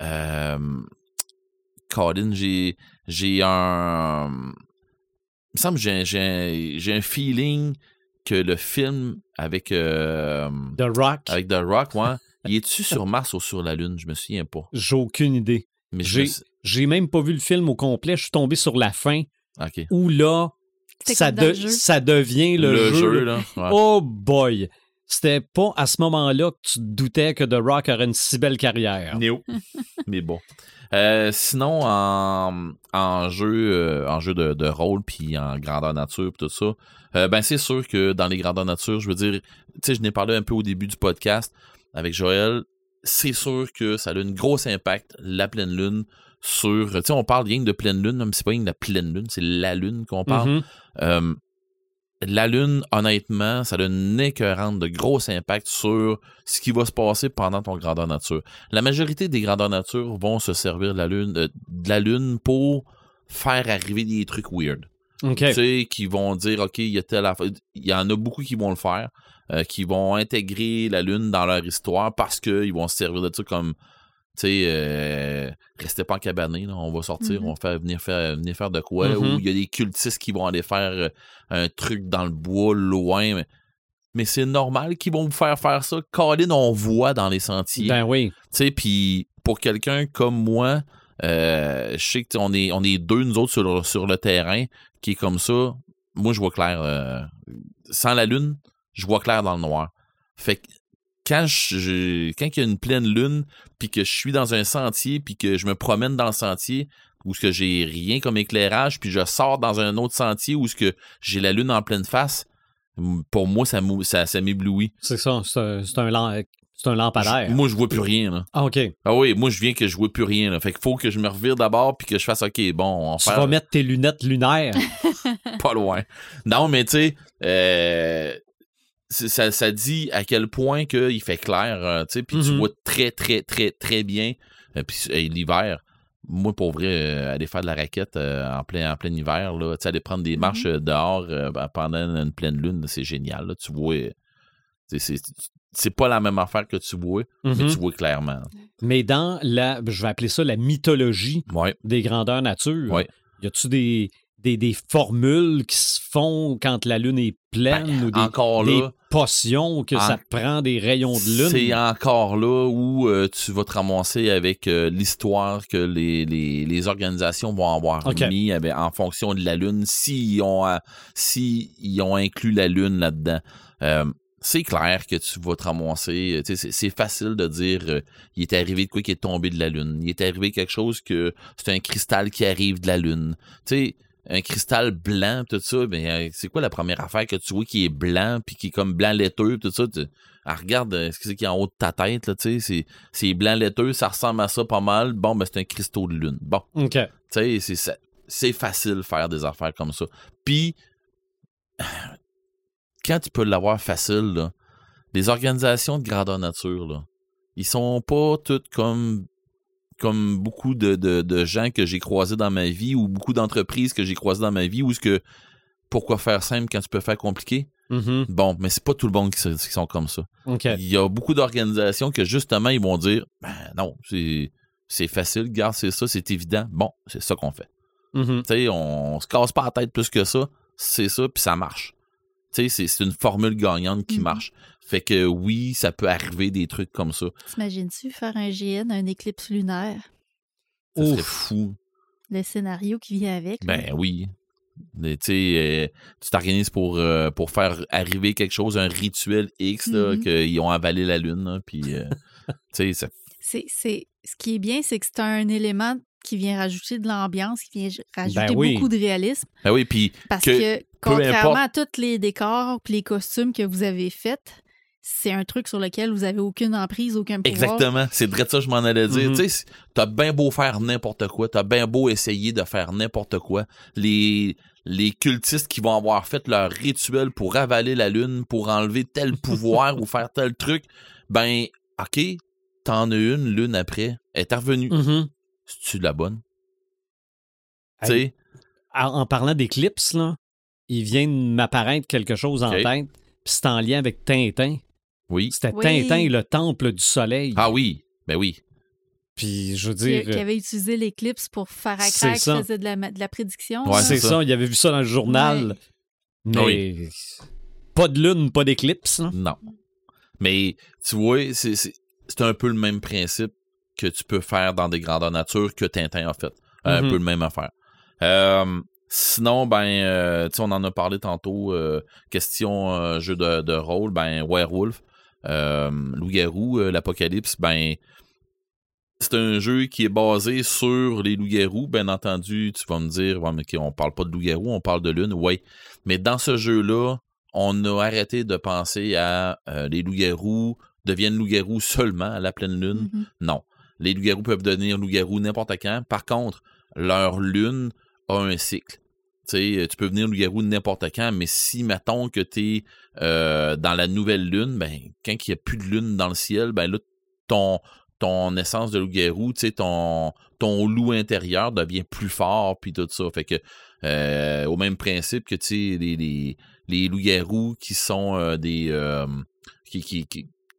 Euh, Colin, j'ai j'ai un. Il me semble que j'ai j'ai j'ai un feeling que le film avec euh, The Rock, avec The Rock, ouais, il est-tu sur Mars ou sur la Lune? Je me souviens pas. j'ai aucune idée. Mais J'ai- me suis- J'ai même pas vu le film au complet. Je suis tombé sur la fin où là, ça, dans le de- jeu. ça devient le, jeu. là. ouais. Oh boy! C'était pas à ce moment-là que tu te doutais que The Rock aurait une si belle carrière. Néo. [laughs] Mais bon. Euh, sinon, en, en jeu, euh, en jeu de, de rôle, puis en grandeur nature, puis tout ça, euh, ben c'est sûr que dans les grandeurs nature, je veux dire, tu sais, je n'ai parlé un peu au début du podcast avec Joël, c'est sûr que ça a un gros impact, la pleine lune, sur, tu sais, on parle rien que de pleine lune, mais c'est pas rien que la pleine lune, c'est la lune qu'on parle. Mhm. Euh, la Lune, honnêtement, ça a une écœurante de gros impact sur ce qui va se passer pendant ton grandeur nature. La majorité des grandeurs nature vont se servir de la Lune, euh, de la Lune pour faire arriver des trucs weird. OK. Tu sais, qui vont dire, OK, il y a telle affaire. Il y en a beaucoup qui vont le faire, euh, qui vont intégrer la Lune dans leur histoire parce qu'ils vont se servir de ça comme, tu sais, euh, restez pas en cabané, on va sortir, Mhm. on va faire, venir, faire, venir faire de quoi, Mhm. ou il y a des cultistes qui vont aller faire euh, un truc dans le bois loin, mais, mais c'est normal qu'ils vont vous faire faire ça. Colin, on voit dans les sentiers. Ben oui. Tu sais, puis pour quelqu'un comme moi, euh, je sais qu'on est, on est deux, nous autres, sur, le- sur le terrain, qui est comme ça. moi, je vois clair. euh, sans la lune, je vois clair dans le noir. Fait que quand je, quand il y a une pleine lune, puis que je suis dans un sentier, puis que je me promène dans le sentier, où ce que j'ai rien comme éclairage, puis je sors dans un autre sentier où ce que j'ai la lune en pleine face, pour moi, ça, ça, ça m'éblouit. C'est ça, c'est un, c'est un, lam- c'est un lampadaire. Je- Moi, je vois plus rien, là. Ah, OK. Ah oui, moi, je viens que je vois plus rien, là. Fait qu'il faut que je me revire d'abord, puis que je fasse, OK, bon, on Tu vas mettre tes lunettes lunaires. [laughs] pas loin. Non, mais tu sais, euh, ça, ça dit à quel point que il fait clair, euh, tu sais, puis tu Mhm. vois très, très, très, très bien. Euh, puis l'hiver, moi, pour vrai, euh, aller faire de la raquette en, plein, en plein hiver, là, tu sais, aller prendre des marches euh, dehors ben, pendant une pleine lune, c'est génial. Là, tu vois, c'est pas la même affaire que tu vois, mais Mhm. tu vois clairement. Mais dans la, je vais appeler ça la mythologie Ouais. des grandeurs nature, Ouais. y a-tu des, des, des formules qui se font quand la lune est pleine Ben, ou des, encore des là, potions que En- ça prend des rayons de lune? C'est encore là où euh, tu vas te ramasser avec euh, l'histoire que les, les, les organisations vont avoir mis eh ben, en fonction de la Lune, s'ils ont, euh, s'ils ont inclus la Lune là-dedans. Euh, c'est clair que tu vas te ramasser. C'est facile de dire euh, il est arrivé de quoi qui est tombé de la Lune. Il est arrivé quelque chose que c'est un cristal qui arrive de la Lune. Tu sais, un cristal blanc, tout ça, ben, euh, c'est quoi la première affaire que tu vois qui est blanc, puis qui est comme blanc laiteux, tout ça? tu- ah, regarde euh, ce que c'est qui est en haut de ta tête, là, tu sais, c'est- c'est blanc laiteux, ça ressemble à ça pas mal. Bon, ben, c'est un cristaux de lune. Bon, OK. tu sais, c'est facile faire des affaires comme ça. Puis, [sighs] quand tu peux l'avoir facile, là, les organisations de grandeur nature, là, ils sont pas toutes comme comme beaucoup de, de, de gens que j'ai croisés dans ma vie ou beaucoup d'entreprises que j'ai croisées dans ma vie où est-ce que pourquoi faire simple quand tu peux faire compliqué? Mhm. Bon, mais c'est pas tout le monde qui, sont comme ça. Il y a beaucoup d'organisations que justement ils vont dire ben non, c'est facile, regarde, c'est ça, c'est évident. Bon, c'est ça qu'on fait. Mhm. Tu sais, on, se casse pas la tête plus que ça, c'est ça puis ça marche. Tu sais, c'est- une formule gagnante qui Mhm. marche. Fait que oui, ça peut arriver des trucs comme ça. T'imagines-tu faire un GN, un éclipse lunaire? Ça serait Ouf. fou. Le scénario qui vient avec. là. Ben oui. Mais, Tu sais, euh, tu t'organises pour, euh, pour faire arriver quelque chose, un rituel X, là, Mhm. qu'ils ont avalé la lune, là, puis euh, [laughs] tu sais, ça- C'est, c'est, ce qui est bien, c'est que c'est un élément qui vient rajouter de l'ambiance, qui vient rajouter Ben oui. beaucoup de réalisme. Ben oui, puis Parce Que que, contrairement importe- à tous les décors et les costumes que vous avez faits, c'est un truc sur lequel vous avez aucune emprise, aucun pouvoir. Exactement. C'est vrai de ça que je m'en allais dire. Mhm. Tu sais, t'as bien beau faire n'importe quoi, t'as bien beau essayer de faire n'importe quoi. Les, les cultistes qui vont avoir fait leur rituel pour avaler la lune, pour enlever tel [laughs] pouvoir ou faire tel truc, ben, OK, t'en as une lune après, elle est revenue. Mhm. C'est-tu la bonne? Tu sais? En, parlant d'éclipse, là, il vient de m'apparaître quelque chose en tête, puis c'est en lien avec Tintin. Oui. C'était Oui. Tintin et le temple du soleil. Ah oui, ben oui. Puis je veux Qui, dire, qui avait utilisé l'éclipse pour faire qui ça. faisait de la, de la prédiction. Ouais, c'est ça. il avait vu ça dans le journal. Ouais. Mais Oui. pas de lune, pas d'éclipse. Non. Mais tu vois, c'est c'est- c'est un peu le même principe que tu peux faire dans des grandeurs nature que Tintin a fait. Un Mhm. peu le même affaire. Euh, sinon, ben, euh, tu sais, on en a parlé tantôt, euh, question euh, jeu de, de rôle, ben, Werewolf, euh, Loup-garou, euh, l'Apocalypse, ben, c'est un jeu qui est basé sur les loups-garous. Bien entendu, tu vas me dire, ouais, mais OK, on parle pas de loups-garous, on parle de lune. Oui. Mais dans ce jeu-là, on a arrêté de penser à euh, les loups-garous deviennent loups-garous seulement à la pleine lune. Mhm. Non. Les loups-garous peuvent devenir loups-garous n'importe quand. Par contre, leur lune a un cycle. Tu sais, tu peux venir loup-garou n'importe quand, mais si, mettons que tu es dans la nouvelle lune, ben, quand il n'y a plus de lune dans le ciel, ben là, ton, ton essence de loup-garou, ton, ton loup intérieur devient plus fort, puis tout ça. Fait que, euh, au même principe que, les, les, les loups-garous qui sont euh, des... euh,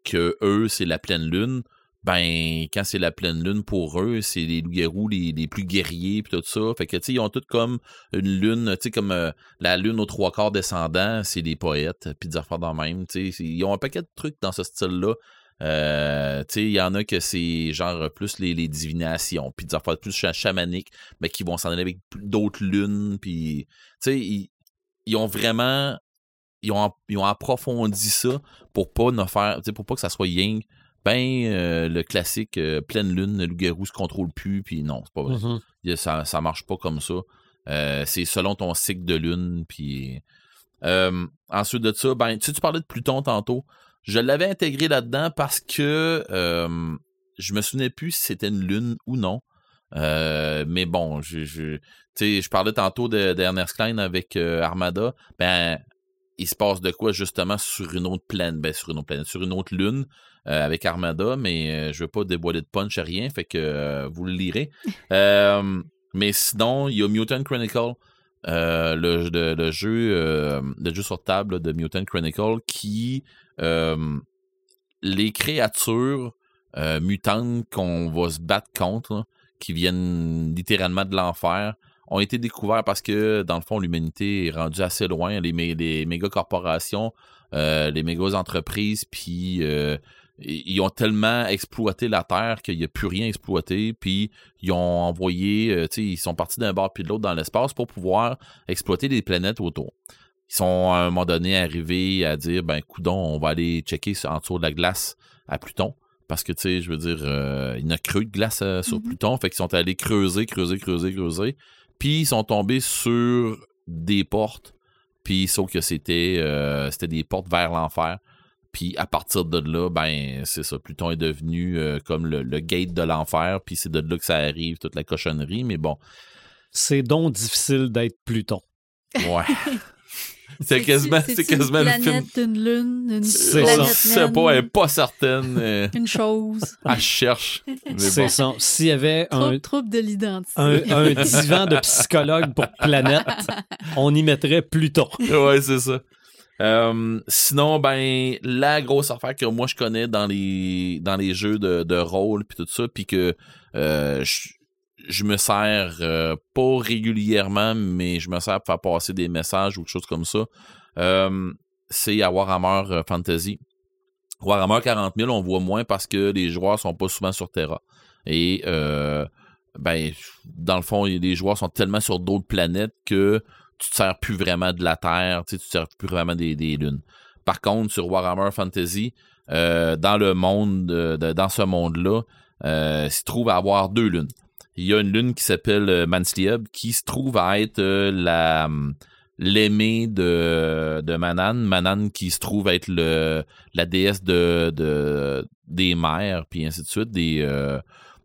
que eux, c'est la pleine lune, ben, quand c'est la pleine lune pour eux, c'est les loups-garous les, les plus guerriers puis tout ça. Fait que, tu sais, ils ont toutes comme une lune, tu sais, comme euh, la lune aux trois quarts descendant, c'est les poètes, puis des affaires dans même, tu sais. Ils ont un paquet de trucs dans ce style-là. Euh, tu sais, il y en a que c'est genre plus les, divinations, puis des affaires plus cha- chamaniques, mais qui vont s'en aller avec d'autres lunes, puis, tu sais, ils, ils ont vraiment. Ils ont, ils ont approfondi ça pour pas ne faire. Pour pas que ça soit Ying. Ben, euh, le classique euh, pleine lune, le loup-garou se contrôle plus, puis non, c'est pas vrai. Mhm. A- Ça, ça marche pas comme ça. Euh, c'est selon ton cycle de lune, puis. ensuite de ça, ben, tu sais, tu parlais de Pluton tantôt. Je l'avais intégré là-dedans parce que je me souvenais plus si c'était une lune ou non. Mais bon, je, je, je parlais tantôt de, d'Ernest Klein avec Armada. Ben, il se passe de quoi justement sur une autre planète, ben, sur une autre planète, sur une autre lune euh, avec Armada, mais euh, je veux pas dévoiler de punch à rien, fait que euh, vous le lirez. [laughs] Euh, mais sinon, il y a Mutant Chronicle, le, le- le jeu, le jeu sur table de Mutant Chronicle qui les créatures mutantes qu'on va se battre contre, là, qui viennent littéralement de l'enfer, ont été découverts parce que, dans le fond, l'humanité est rendue assez loin. Les, mé- les méga corporations, euh, les méga entreprises, puis euh, ils ont tellement exploité la Terre qu'il n'y a plus rien à exploiter, puis ils ont envoyé, euh, tu sais, ils sont partis d'un bord puis de l'autre dans l'espace pour pouvoir exploiter les planètes autour. Ils sont à un moment donné arrivés à dire, ben, coudon, on va aller checker en dessous de la glace à Pluton. Parce que, tu sais, je veux dire, euh, il y a creux de glace euh, sur Mhm. Pluton. Fait qu'ils sont allés creuser, creuser, creuser, creuser. Puis ils sont tombés sur des portes. Puis sauf que c'était euh, c'était des portes vers l'enfer. Puis à partir de là, ben c'est ça. Pluton est devenu euh, comme le, le gate de l'enfer. Puis c'est de là que ça arrive, toute la cochonnerie. Mais bon, C'est donc difficile d'être Pluton. ouais. [laughs] c'est quasiment, c'est quasiment une le film. planète, une lune, une C'est planète naine, pas, elle est pas certaine. euh, une chose. [laughs] elle cherche. C'est bon. ça. S'il y avait un, Trouble, trouble de l'identité. un, un divan de psychologue pour planète, [laughs] on y mettrait Pluton. ouais, c'est ça. Euh, sinon, ben, la grosse affaire que moi je connais dans les dans les jeux de, de rôle puis tout ça, puis que euh, je, je me sers euh, pas régulièrement, mais je me sers pour faire passer des messages ou quelque chose comme ça. euh, c'est à Warhammer euh, Fantasy. Warhammer 40 000, on voit moins parce que les joueurs sont pas souvent sur Terra. Et ben, dans le fond, les joueurs sont tellement sur d'autres planètes que tu te sers plus vraiment de la Terre, tu sais, tu te sers plus vraiment des, des lunes. Par contre, sur Warhammer Fantasy, dans le monde, de- de- dans ce monde-là, il se trouve avoir deux lunes. Il y a une lune qui s'appelle euh, Manslieb, qui se trouve à être euh, la hum, l'aimée de, de Manan. Manan qui se trouve être le, la déesse de, de, des mers, puis ainsi de suite, des, euh,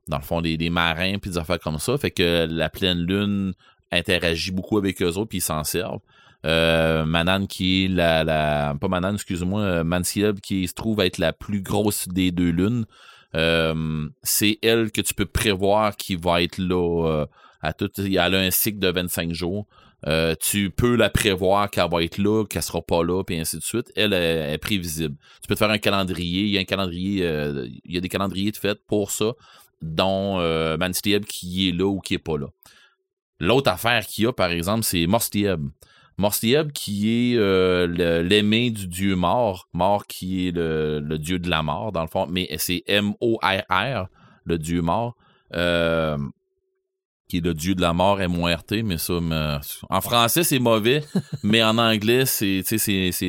dans le fond, des, des marins, puis des affaires comme ça. Fait que la pleine lune interagit beaucoup avec eux autres, puis ils s'en servent. Euh, Manan qui est la, la pas Manan, excuse-moi, euh, Mansieb qui se trouve être la plus grosse des deux lunes. Euh, c'est elle que tu peux prévoir qui va être là euh, à tout. Elle a un cycle de 25 jours. Euh, tu peux la prévoir qu'elle va être là, qu'elle sera pas là, puis ainsi de suite. Elle est, prévisible. Tu peux te faire un calendrier. Il y a un calendrier, il y a des calendriers de fait pour ça, dont Manstieb qui est là ou qui est pas là. L'autre affaire qu'il y a, par exemple, c'est Morstieb. Morstieb qui est euh, l'aimé du dieu mort, mort qui est le, le dieu de la mort, dans le fond, mais c'est M-O-R-R, le dieu mort, euh, qui est le dieu de la mort, M-O-R-T, mais ça, en français, c'est mauvais, [laughs] mais en anglais, c'est,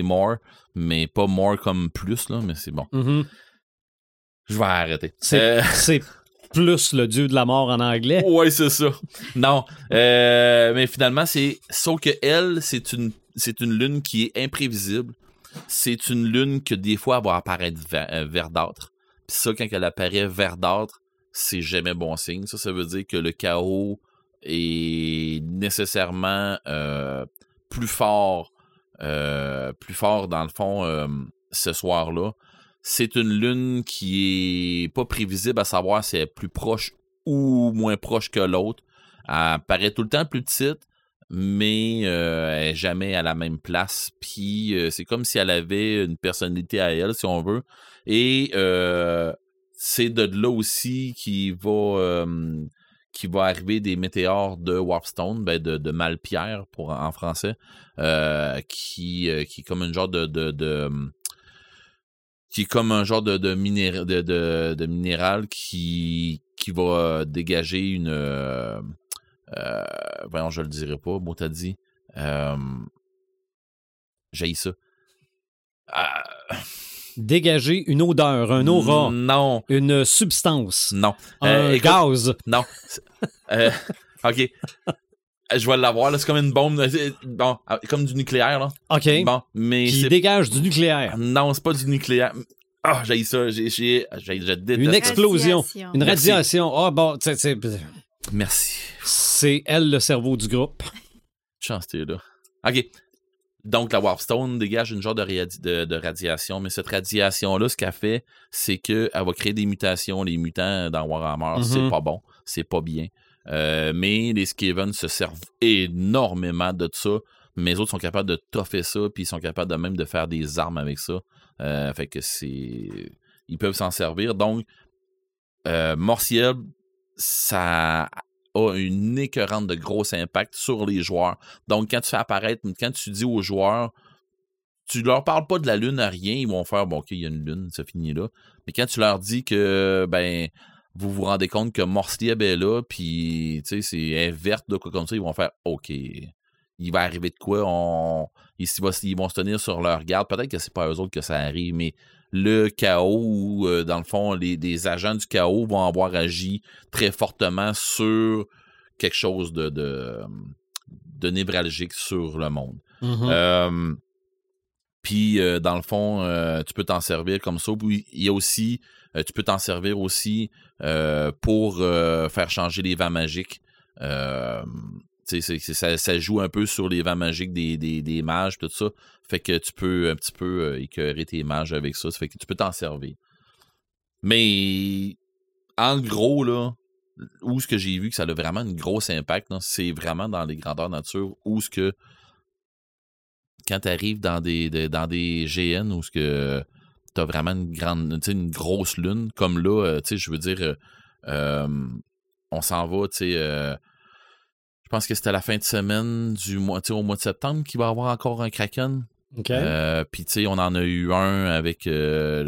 more, mais pas more comme plus, là, mais c'est bon. Mhm. Je vais arrêter. C'est Euh, c'est [laughs] plus le dieu de la mort en anglais. [laughs] Ouais, c'est ça. Non. Euh, mais finalement, c'est. Sauf que elle, c'est une, c'est une lune qui est imprévisible. C'est une lune que des fois, elle va apparaître euh, verdâtre. Puis ça, quand elle apparaît verdâtre, c'est jamais bon signe. Ça, ça veut dire que le chaos est nécessairement euh, plus fort, plus fort dans le fond ce soir-là. C'est une lune qui est pas prévisible à savoir si elle est plus proche ou moins proche que l'autre. Elle paraît tout le temps plus petite, mais euh, elle est jamais à la même place. Puis euh, c'est comme si elle avait une personnalité à elle, si on veut. Et euh, c'est de là aussi qui va qui va arriver des météores de Warpstone, ben de, Malpierre pour en français, qui qui est comme une genre de qui est comme un genre de, de, minéra- de, de, de minéral qui, qui va euh, dégager une. Euh, euh, voyons, je le dirai pas, mot t'as dit. Euh, J'ai ça. Euh, Dégager une odeur, un aura, Non, une substance, non. un écoute, gaz. Non. [laughs] OK. Je vais l'avoir, là. C'est comme une bombe. euh, Bon, euh, comme du nucléaire, là. OK. Bon, mais qui c'est. dégage du nucléaire. Non, c'est pas du nucléaire. Ah, j'ai ça. J'ai, j'ai, je déteste Une explosion. Radiation. Une Merci. radiation. Ah, bon, tu sais, c'est- Merci. c'est elle le cerveau du groupe. Chance, t'es là. OK. Donc, la Warpstone dégage une genre de, radi- de- de radiation, mais cette radiation-là, ce qu'elle fait, c'est qu'elle va créer des mutations. Les mutants dans Warhammer, Mhm. c'est pas bon, c'est pas bien. Euh, mais les Skaven se servent énormément de ça. Mais autres sont capables de toffer ça, puis ils sont capables de même de faire des armes avec ça. Euh, fait que c'est. Ils peuvent s'en servir. Donc, euh, ça a une écœurante de gros impact sur les joueurs. Donc, quand tu fais apparaître, quand tu dis aux joueurs, tu leur parles pas de la lune à rien, ils vont faire bon, ok, il y a une lune, ça finit là. Mais quand tu leur dis que ben vous vous rendez compte que Morcieb est là, puis tu sais, c'est est verte, de quoi comme ça, ils vont faire OK. Il va arriver de quoi? On... Ils, ils vont- se tenir sur leur garde. Peut-être que c'est pas eux autres que ça arrive, mais le chaos, euh, dans le fond, les, agents du chaos vont avoir agi très fortement sur quelque chose de, de, de névralgique sur le monde. Mhm. Euh, Puis, euh, dans le fond, euh, tu peux t'en servir comme ça. Puis, il y a aussi, euh, tu peux t'en servir aussi pour faire changer les vents magiques. Ça, joue un peu sur les vents magiques des, mages, tout ça. Fait que tu peux un petit peu écœurer tes mages avec ça. Fait que tu peux t'en servir. Mais, en gros, là, où ce que j'ai vu que ça a vraiment un gros impact, c'est vraiment dans les grandeurs nature, où ce que quand tu arrives dans des, de- dans des GN où ce que t'as vraiment une grande, une grosse lune, comme là, euh, tu sais, je veux dire, euh, euh, on s'en va, tu sais, euh, je pense que c'était à la fin de semaine du mois, tu sais, au mois de septembre qu'il va y avoir encore un Kraken. Euh, Puis, tu sais, on en a eu un avec,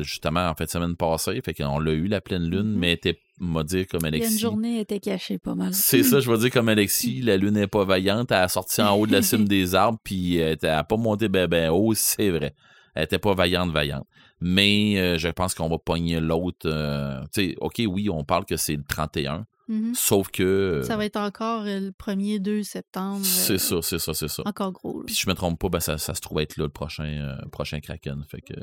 justement, en fin de semaine passée, fait qu'on l'a eu, la pleine lune, Mhm. mais elle était, dire, comme Il y a une Alexis. journée, était cachée pas mal. C'est ça, je [laughs] vais dire comme Alexis, la lune n'est pas vaillante, elle a sorti en haut de la cime [laughs] des arbres, puis elle n'a pas monté ben, ben haut, c'est vrai. Elle était pas vaillante, vaillante. Mais euh, je pense qu'on va pogner l'autre. euh, tu sais, OK, oui, on parle que c'est le 31, Mhm. sauf que... euh, Ça va être encore euh, le 1er 2 septembre. C'est euh, ça, c'est ça, c'est ça. Encore gros. Puis si je me trompe pas, ben, ça, ça se trouve être là le prochain, euh, prochain Kraken. Fait que...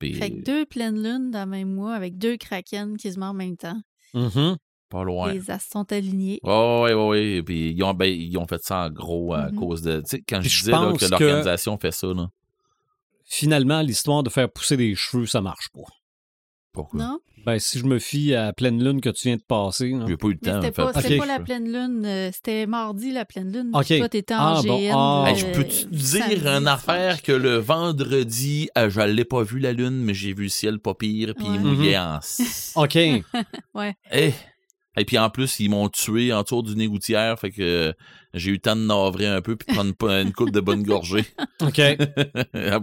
Fait que deux pleines lunes dans le même mois avec deux kraken quasiment en même temps. Mhm. pas loin. Les astres sont alignés. Oh, oui, oui, oui. Puis ils ont, ben, ils ont fait ça en gros à Mhm. cause de. Tu sais, quand je disais là, que- l'organisation fait ça, là. Finalement, l'histoire de faire pousser des cheveux, ça marche pas. Pourquoi? Non? Ben, si je me fie à la pleine lune que tu viens de passer, là. J'ai pas eu le temps c'était pas, pas la pleine lune. euh, C'était mardi la puis lune. Ok. Toi, t'étais en Ah, bon, GN. ah. euh, Hey, je peux-tu te dire une affaire que le vendredi, euh, je l'ai pas vu la lune, mais j'ai vu le ciel pas pire, puis il Ouais. mouillait Mhm. en. s- OK. [laughs] Eh! Et puis en plus, ils m'ont tué en tour d'une gouttière, fait que euh, j'ai eu le temps de navrer un peu puis de prendre une coupe de bonne gorgée. [laughs] OK.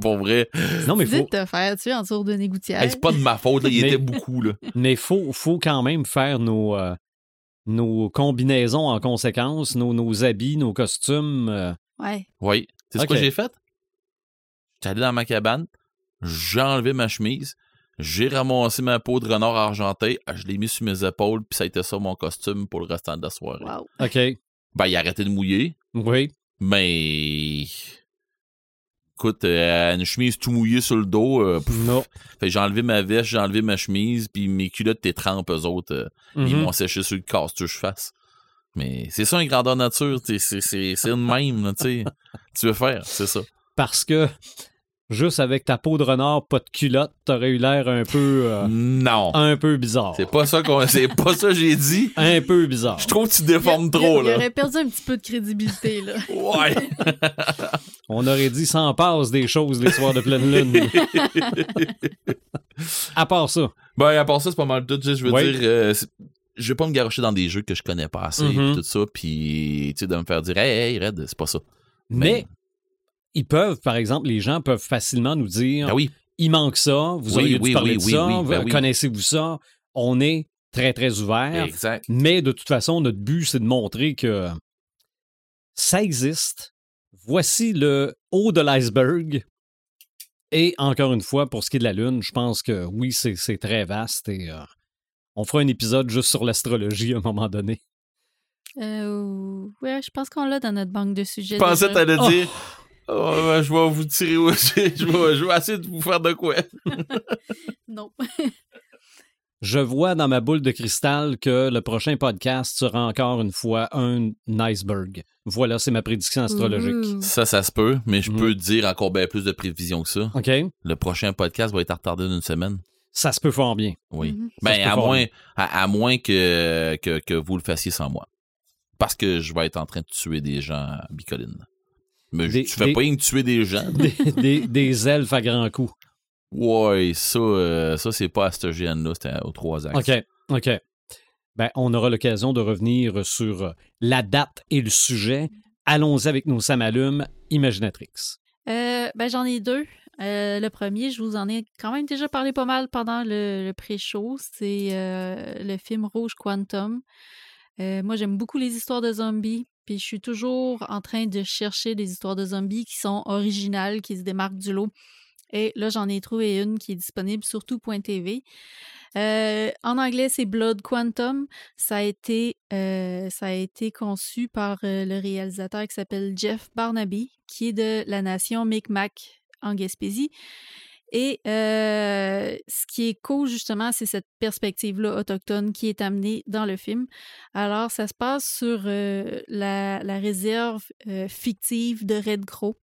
Pour vrai. Non, mais faut, de te faire tuer en tour de gouttière. Hey, c'est pas de ma faute, là, il Mais- était beaucoup, là. mais faut, faut quand même faire nos, euh, nos combinaisons en conséquence, nos, nos habits, nos costumes. euh. Ouais. Oui. C'est ce Ok. que j'ai fait? J'étais allé dans ma cabane, j'ai enlevé ma chemise, j'ai ramassé ma peau de renard argenté, je l'ai mis sur mes épaules, puis ça a été ça mon costume pour le restant de la soirée. Wow. OK. Ben, il a arrêté de mouiller, Oui. mais. Écoute, euh, une chemise tout mouillée sur le dos. euh. Non. fait que j'ai enlevé ma veste, j'ai enlevé ma chemise, puis mes culottes étaient trempes, eux autres. euh, Ils Mhm. m'ont séché sur le casse que je fasse. Mais c'est ça, une grandeur nature. C'est une même, tu sais. Tu veux faire, c'est ça. Parce que juste avec ta peau de renard, pas de culotte, t'aurais eu l'air un peu, euh, Non. un peu bizarre. C'est pas ça qu'on c'est pas ça que j'ai dit. Un peu bizarre. Je trouve que tu Il, déformes trop il là. aurait perdu un petit peu de crédibilité, là. [laughs] Ouais. [laughs] On aurait dit sans passe des choses les soirs de pleine lune. [laughs] à part ça. ben à part ça c'est pas mal tout, je veux Ouais. dire euh, je vais pas me garocher dans des jeux que je connais pas assez Mhm. pis tout ça puis tu sais de me faire dire hey, hey Red, c'est pas ça. Mais ils peuvent, par exemple, les gens peuvent facilement nous dire Ben oui, il manque ça, vous Oui, auriez dû oui, parler oui, de oui, ça, oui, ben oui. connaissez-vous ça? On est très, très ouvert. exact. Mais de toute façon, notre but, c'est de montrer que ça existe. voici le haut de l'iceberg. Et encore une fois, pour ce qui est de la Lune, je pense que oui, c'est c'est très vaste et euh, on fera un épisode juste sur l'astrologie à un moment donné. Euh, ouais, je pense qu'on l'a dans notre banque de sujets. Je pensais que t'allais Oh. dire. Oh, ben, je vais vous tirer aussi. [laughs] Je vais, je vais essayer de vous faire de quoi. [laughs] Non. [laughs] Je vois dans ma boule de cristal que le prochain podcast sera encore une fois un iceberg. Voilà, c'est ma prédiction astrologique. Ouh. Ça, ça se peut, mais je Mhm. peux dire encore bien plus de prévisions que ça. OK? Le prochain podcast va être retardé d'une semaine. Ça se peut fort bien. Oui. Mhm. Ça Ben, à fort moins, bien. à, à moins que, que, que vous le fassiez sans moi. Parce que je vais être en train de tuer des gens à Bicoline. Mais Des- tu fais des- pas rien que tuer des gens. [laughs] Des, des- des elfes à grands coups. Ouais, ça, euh, ça c'est pas à ce GN-là, c'était aux trois axes. OK, OK. Ben, on aura l'occasion de revenir sur euh, la date et le sujet. Allons-y avec nos samalumes Imaginatrix. Euh, ben, j'en ai deux. Euh, le premier, je vous en ai quand même déjà parlé pas mal pendant le, le pré-show. C'est euh, le film Rouge Quantum. Euh, moi, j'aime beaucoup les histoires de zombies. Puis je suis toujours en train de chercher des histoires de zombies qui sont originales, qui se démarquent du lot. Et là, j'en ai trouvé une qui est disponible sur tout.tv. Euh, en anglais, c'est Blood Quantum. Ça a été, euh, ça a été conçu par euh, le réalisateur qui s'appelle Jeff Barnaby, qui est de la nation Mi'kmaq en Gaspésie. Et ce qui est cool, justement, c'est cette perspective-là autochtone qui est amenée dans le film. Alors, ça se passe sur la, réserve fictive de Red Crow,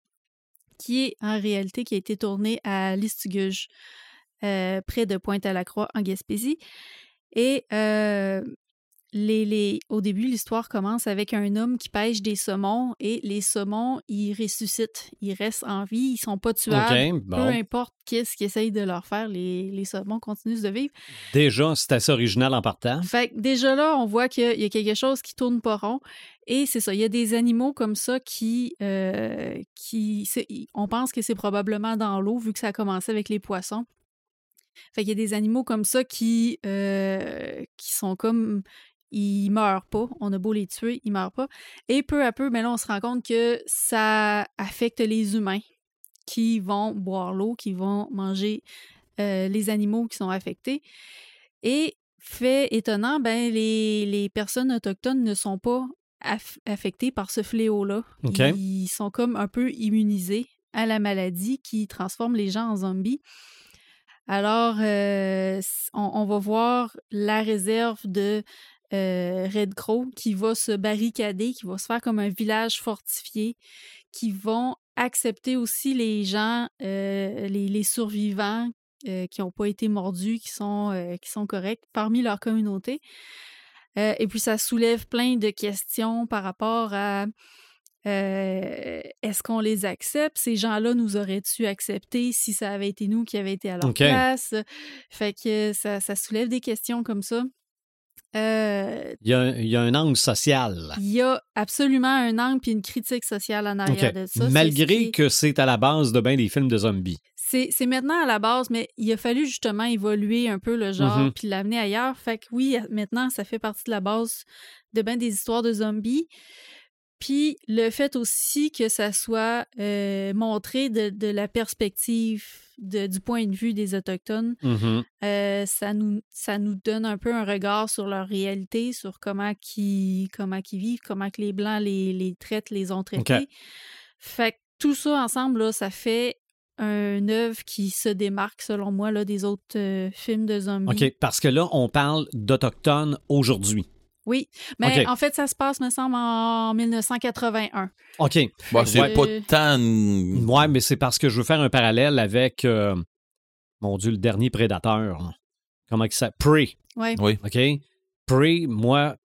qui est en réalité qui a été tournée à Listuguge, euh, près de Pointe-à-la-Croix, en Gaspésie. Et les, les, au début, l'histoire commence avec un homme qui pêche des saumons et les saumons, ils ressuscitent, ils restent en vie, ils sont pas tuables. OK, Peu bon. importe qu'est-ce qu'ils essayent de leur faire, les, les saumons continuent de vivre. Déjà, c'est assez original en partant. Fait que déjà là, on voit qu'il y a quelque chose qui tourne pas rond. Et c'est ça, il y a des animaux comme ça qui. euh, qui on pense que c'est probablement dans l'eau, vu que ça a commencé avec les poissons. Fait qu'il y a des animaux comme ça qui, euh, qui sont comme. Ils meurent pas. On a beau les tuer, ils meurent pas. Et peu à peu, mais là, on se rend compte que ça affecte les humains qui vont boire l'eau, qui vont manger euh, les animaux qui sont affectés. Et fait étonnant, ben, les, les personnes autochtones ne sont pas aff- affectées par ce fléau-là. Ils sont comme un peu immunisés à la maladie qui transforme les gens en zombies. Alors, euh, on va voir la réserve de euh, Red Crow qui va se barricader, qui va se faire comme un village fortifié, qui vont accepter aussi les gens, euh, les, les survivants euh, qui n'ont pas été mordus, qui sont, qui sont corrects parmi leur communauté. Et puis, ça soulève plein de questions par rapport à euh, est-ce qu'on les accepte? Ces gens-là nous auraient-tu accepté si ça avait été nous qui avait été à leur OK. place? Fait que ça, ça soulève des questions comme ça. Euh, Il y, a, il y a un angle social. il y a absolument un angle puis une critique sociale en arrière de ça. Ce Malgré qui que c'est à la base de bien des films de zombies. C'est c'est maintenant à la base, mais il a fallu justement évoluer un peu le genre Mhm. puis l'amener ailleurs. Fait que oui, maintenant, ça fait partie de la base de bien des histoires de zombies. Puis le fait aussi que ça soit euh, montré de, de la perspective de- du point de vue des Autochtones, euh, ça, nous, ça nous donne un peu un regard sur leur réalité, sur comment qu'ils comment qu'ils vivent, comment que les Blancs les, les traitent, les ont traités. Fait que tout ça ensemble, là, ça fait un œuvre qui se démarque, selon moi, là, des autres euh, films de zombies. OK, parce que là, on parle d'Autochtones aujourd'hui. Oui, mais en fait, ça se passe, me semble, en 1981. OK. Bon, c'est Ouais. pas tant. une- Ouais, mais c'est parce que je veux faire un parallèle avec, euh, mon Dieu, le dernier prédateur. Comment il s'appelle? Prey. Ouais. Oui. OK? Prey, moi,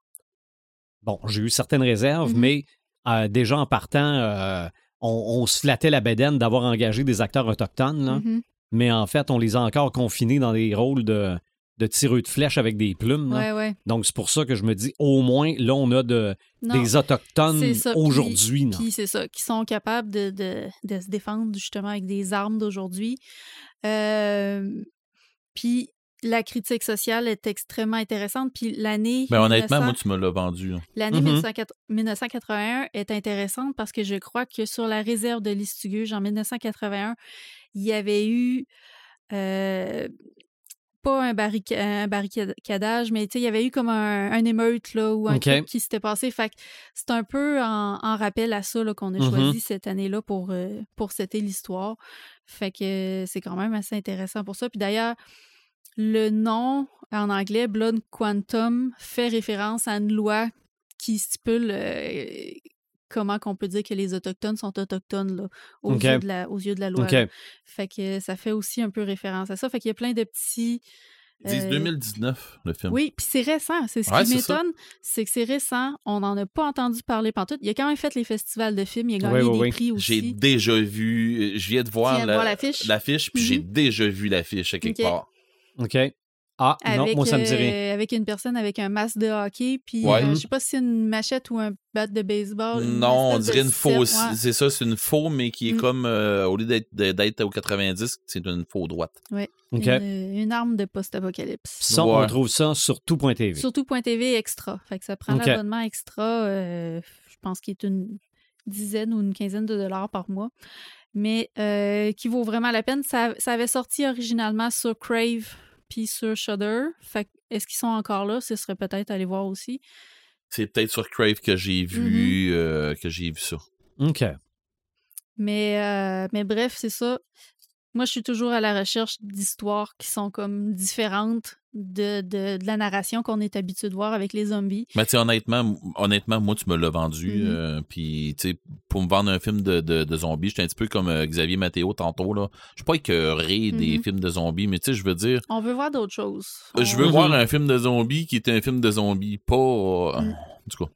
bon, j'ai eu certaines réserves, Mhm. mais euh, déjà en partant, euh, on, on se flattait la bédaine d'avoir engagé des acteurs autochtones, là. Mhm. mais en fait, on les a encore confinés dans des rôles de, de tireux de flèches avec des plumes. là. Ouais, ouais. Donc, c'est pour ça que je me dis, au moins, là, on a de, Non, des autochtones aujourd'hui. Puis c'est ça, qui sont capables de, de- de se défendre justement avec des armes d'aujourd'hui. Euh, puis la critique sociale est extrêmement intéressante. Puis l'année. Ben, honnêtement, 1900 moi, tu me l'as vendu. là. L'année Mhm. 1980 1981 est intéressante parce que je crois que sur la réserve de Listuguge en 1981, il y avait eu euh, pas un, barrica- un barricadage, mais il y avait eu comme un, un émeute là, ou un truc qui s'était passé. Fait que c'est un peu en, en rappel à ça qu'on a Mhm. choisi cette année-là pour, euh, pour c'était l'histoire. Fait que c'est quand même assez intéressant pour ça. Puis d'ailleurs, le nom en anglais, Blood Quantum, fait référence à une loi qui stipule euh, comment qu'on peut dire que les Autochtones sont autochtones là, aux, yeux, de la, aux yeux de la loi. Fait que ça fait aussi un peu référence à ça. Fait qu'il y a plein de petits. Ils disent euh, 2019, le film. oui, puis c'est récent. C'est ce Ouais, qui m'étonne, c'est que c'est récent. On n'en a pas entendu parler pantoute. Il a quand même fait les festivals de films. Il a gagné ouais, des prix J'ai aussi. déjà vu, je viens de voir, de la- l'affiche? l'affiche, puis j'ai Mhm. déjà vu l'affiche à quelque Ok. part. OK. Ah, non, moi, ça me dit rien. euh, avec une personne avec un masque de hockey, puis Ouais. euh, je sais pas si c'est une machette ou un bat de baseball. Non, on dirait une ouais. C'est ça, c'est une faux, mais qui est Mm. comme, euh, au lieu d'être, d'être au 90, c'est une faux droite. OK. Une, une arme de post-apocalypse. Ça, on trouve ça sur tout.tv. Surtout .tv extra. Fait que ça prend l'abonnement extra, euh, je pense qu'il est une dizaine ou une quinzaine de dollars par mois. Mais euh, qui vaut vraiment la peine. Ça, ça avait sorti originalement sur Crave puis sur Shudder. Fait que est-ce qu'ils sont encore là? Ce serait peut-être aller voir aussi. C'est peut-être sur Crave que j'ai vu, euh, que j'ai vu ça. OK. Mais, euh, mais bref, c'est ça. Moi, je suis toujours à la recherche d'histoires qui sont comme différentes de, de, de la narration qu'on est habitué de voir avec les zombies. Mais tu honnêtement, honnêtement, moi, tu me l'as vendu. Mhm. euh, Puis, tu sais, pour me vendre un film de, de, zombies, j'étais un petit peu comme euh, Xavier Matteo tantôt. là. Je suis pas écœuré des Mhm. films de zombies, mais tu sais, je veux dire, On veut voir d'autres choses. je On- veux voir un film de zombies qui est un film de zombies, pas. euh. En tout cas.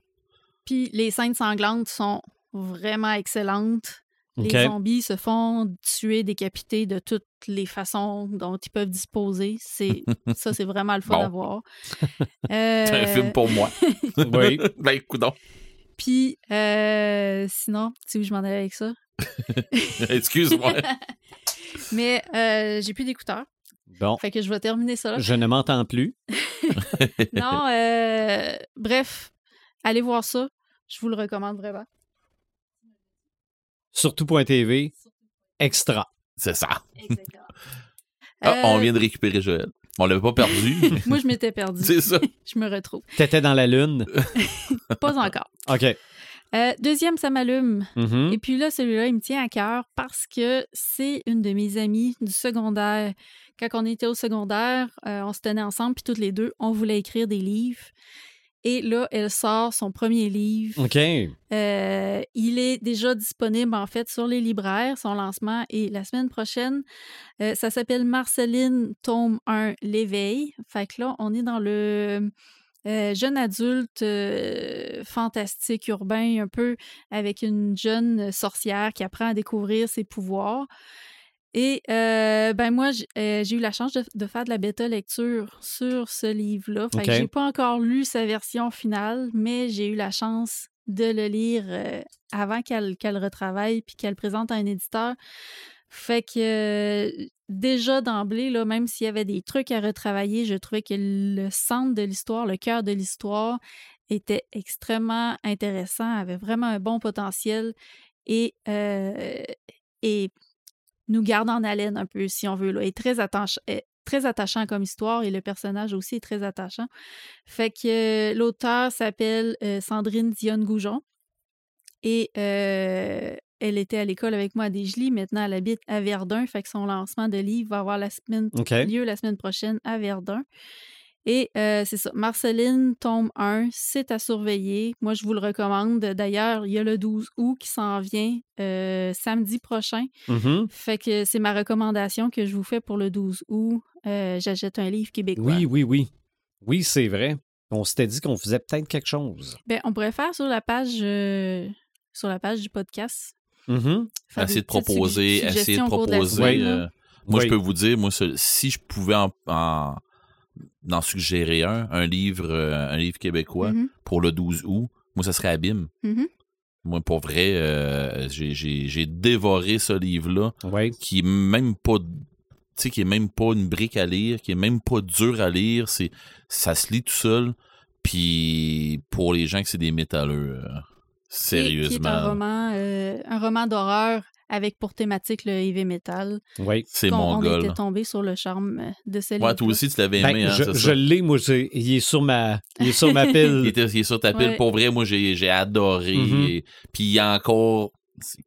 Puis les scènes sanglantes sont vraiment excellentes. Les zombies se font tuer, décapités de toutes les façons dont ils peuvent disposer. C'est ça, c'est vraiment le fun Bon. à voir. [laughs] C'est un Euh, film pour moi. [laughs] Oui. ben, coudonc. Puis euh, sinon, tu sais où je m'en allais avec ça? [laughs] Excuse-moi. Mais euh, j'ai plus d'écouteurs. Bon, Fait que je vais terminer ça là. je ne m'entends plus. Non, euh, bref, allez voir ça. Je vous le recommande vraiment. Sur tout.tv, extra. C'est ça. Exactement. [laughs] Ah, on Euh, vient de récupérer Joël. On l'avait pas perdu. mais [laughs] Moi, je m'étais perdue. C'est ça. [laughs] je me retrouve. T'étais dans la lune. Pas encore. OK. Euh, deuxième, ça m'allume. Mhm. Et puis là, celui-là, il me tient à cœur parce que c'est une de mes amies du secondaire. Quand on était au secondaire, euh, on se tenait ensemble, puis toutes les deux, on voulait écrire des livres. Et là, elle sort son premier livre. OK. Euh, il est déjà disponible, en fait, sur les libraires. Son lancement est la semaine prochaine. Euh, ça s'appelle Marceline, tome 1, L'éveil. Fait que là, on est dans le euh, jeune adulte euh, fantastique urbain, un peu avec une jeune sorcière qui apprend à découvrir ses pouvoirs. Et euh, ben moi, euh, j'ai eu la chance de, de faire de la bêta lecture sur ce livre-là. Fait que Ok. j'ai pas encore lu sa version finale, mais j'ai eu la chance de le lire euh, avant qu'elle retravaille puis qu'elle présente à un éditeur. Fait que déjà d'emblée, là, même s'il y avait des trucs à retravailler, je trouvais que le centre de l'histoire, le cœur de l'histoire était extrêmement intéressant, avait vraiment un bon potentiel et, euh, et nous garde en haleine un peu, si on veut. Là, est très, attache- est très attachant comme histoire et le personnage aussi est très attachant. Fait que euh, l'auteur s'appelle euh, Sandrine Dionne Goujon et euh, elle était à l'école avec moi à Desjely. Maintenant, elle habite à Verdun. Fait que son lancement de livre va avoir la semaine, lieu la semaine prochaine à Verdun. Et euh, c'est ça. Marceline, tome 1, c'est à surveiller. Moi, je vous le recommande. D'ailleurs, il y a le 12 août qui s'en vient euh, samedi prochain. Mhm. Fait que c'est ma recommandation que je vous fais pour le 12 août. Euh, J'achète un livre québécois. Oui, oui, oui. Oui, c'est vrai. On s'était dit qu'on faisait peut-être quelque chose. Ben, on pourrait faire sur la page euh, sur la page du podcast. Essayer des de proposer, essayer de proposer. euh, moi, Oui. je peux vous dire, moi, si je pouvais en, en, en suggérer un, un livre, euh, un livre québécois Mhm, pour le 12 août, moi, ça serait Abîme. mhm. Moi, pour vrai, euh, j'ai- j'ai j'ai dévoré ce livre-là, qui est même pas. Tu tu sais, qui est même pas une brique à lire, qui est même pas dur à lire. C'est, ça se lit tout seul. Puis pour les gens que c'est des métalleux, euh, sérieusement, un roman, euh, un roman d'horreur avec pour thématique le heavy metal. Oui. c'est mon On était tombé sur le charme euh, de ce Ouais, toi aussi, tu l'avais aimé, Ben, hein, je l'ai, moi, il est sur ma, il est sur ma [laughs] pile. Il était il est sur ta pile. Ouais. Pour vrai, moi, j'ai adoré. Mhm. Et- Puis il y a encore.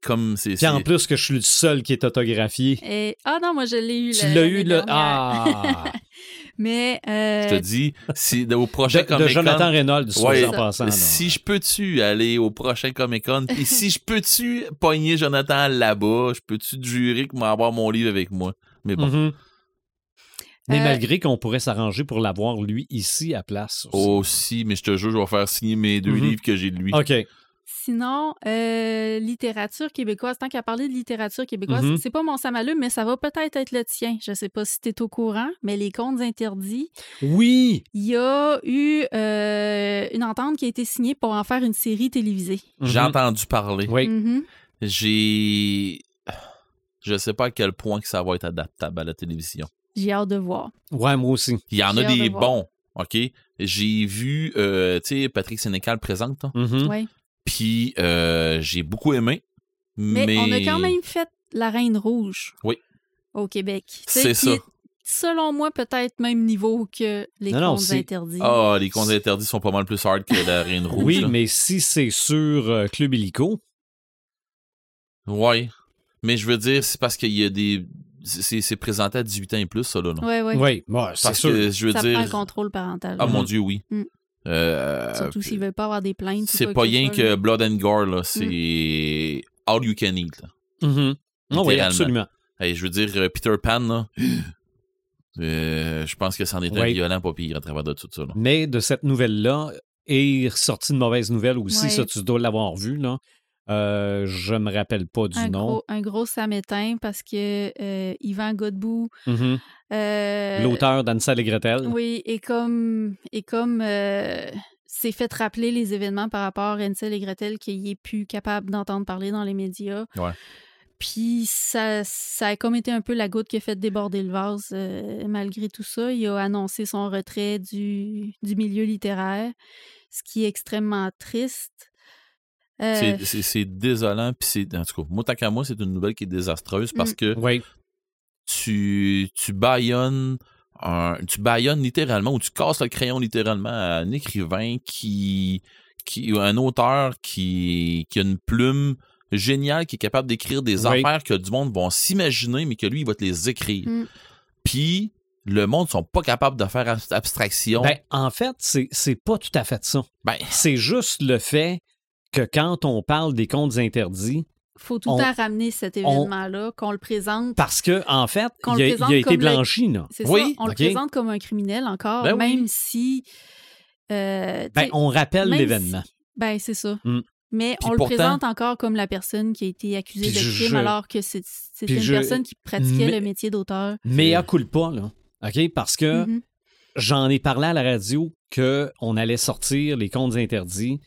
Comme c'est. Puis en plus que je suis le seul qui est autographié. Et... Ah non, moi je l'ai eu. Tu le- l'as eu, là. dernière. Ah! [laughs] Mais. euh, Je te dis, si au prochain De, de Comic-Con. Jonathan Reynolds, soit Ouais. en passant. Si je peux-tu aller au prochain Comic Con, et si je peux-tu pogner Jonathan là-bas, je peux-tu te jurer qu'il va avoir mon livre avec moi? Mais bon, Mhm. Mais Euh, malgré qu'on pourrait s'arranger pour l'avoir, lui, ici, à place. aussi. aussi, mais je te jure, je vais faire signer mes deux Mhm. livs que j'ai de lui. OK. Sinon, euh, littérature québécoise, tant qu'à parler de littérature québécoise, Mhm. c'est pas mon samalu, mais ça va peut-être être le tien. Je sais pas si tu es au courant, mais les contes interdits, Oui! il y a eu euh, une entente qui a été signée pour en faire une série télévisée. J'ai Mhm. entendu parler. Oui. Mhm. J'ai. [sighs] Je sais pas à quel point que ça va être adaptable à la télévision. J'ai hâte de voir. Ouais, moi aussi. Il y en J'ai a des de bons, OK? J'ai vu, euh, tu sais, Patrick Sénécal présente. Mhm. Ouais. Puis euh, j'ai beaucoup aimé. Mais, Mais, on a quand même fait La Reine Rouge. Oui. Au Québec. C'est ça. est, selon moi, peut-être même niveau que les Non, non, contes c'est- interdits. Ah, les contes interdits sont pas mal plus hard que la Reine [laughs] Rouge. Oui, là. mais si c'est sur euh, Club Illico, Ouais. Mais je veux dire, c'est parce qu'il y a des. C'est c'est présenté à 18 ans et plus, ça, là. Ouais, ouais. oui, ouais, c'est Parce sûr. que je veux Ça dire. prend le contrôle parental. Ah, mon Dieu, oui. Mm. Euh, Surtout s'ils veulent pas avoir des plaintes. c'est pas rien que là. Blood and Gore, là. C'est all you can eat, là. Mhm. Ah oui, absolument. Hey, je veux dire, euh, Peter Pan, là. [gasps] euh, je pense que c'en est un Oui. violent pas pire à travers de tout ça. Là. Mais de cette nouvelle-là, est sortie une mauvaise nouvelle aussi, Ouais. ça, tu dois l'avoir vu, là. Euh, je me rappelle pas du un nom. gros, un gros samétain parce que euh, Yvan Godbout. Mhm. euh, L'auteur d'Ansel et Gretel. Oui, et comme, et comme s'est fait rappeler les événements par rapport à Ansel et Gretel qu'il est plus capable d'entendre parler dans les médias. Ouais. Puis ça, ça a comme été un peu la goutte qui a fait déborder le vase. malgré tout ça, il a annoncé son retrait du, du milieu littéraire, ce qui est extrêmement triste. Euh, C'est- désolant. Puis c'est, en tout cas, moi, tant qu'à moi, c'est une nouvelle qui est désastreuse parce Mm. que Oui. tu, tu baillonnes un- tu baillonnes littéralement ou tu casses le crayon littéralement à un écrivain qui, qui un auteur qui, qui a une plume géniale, qui est capable d'écrire des Oui. affaires que du monde vont s'imaginer, mais que lui, il va te les écrire. Mm. Puis, le monde sont pas capables de faire ab- abstraction. Ben, en fait, c'est c'est pas tout à fait ça. Ben, C'est juste le fait que quand on parle des contes interdits, faut tout on- le temps ramener cet événement-là, qu'on le présente. parce que en fait, il a, il été le- blanchi. C'est Oui, ça, on le présente comme un criminel encore, Ben oui. même si... euh, Ben, on rappelle l'événement. si- ben, c'est ça. Mm. Mais Puis on pourtant- le présente encore comme la personne qui a été accusée de crime je- alors que c'est- une je- personne qui pratiquait mais- le métier d'auteur. Mais à pas là. OK? Parce que Mhm. j'en ai parlé à la radio qu'on allait sortir les contes interdits.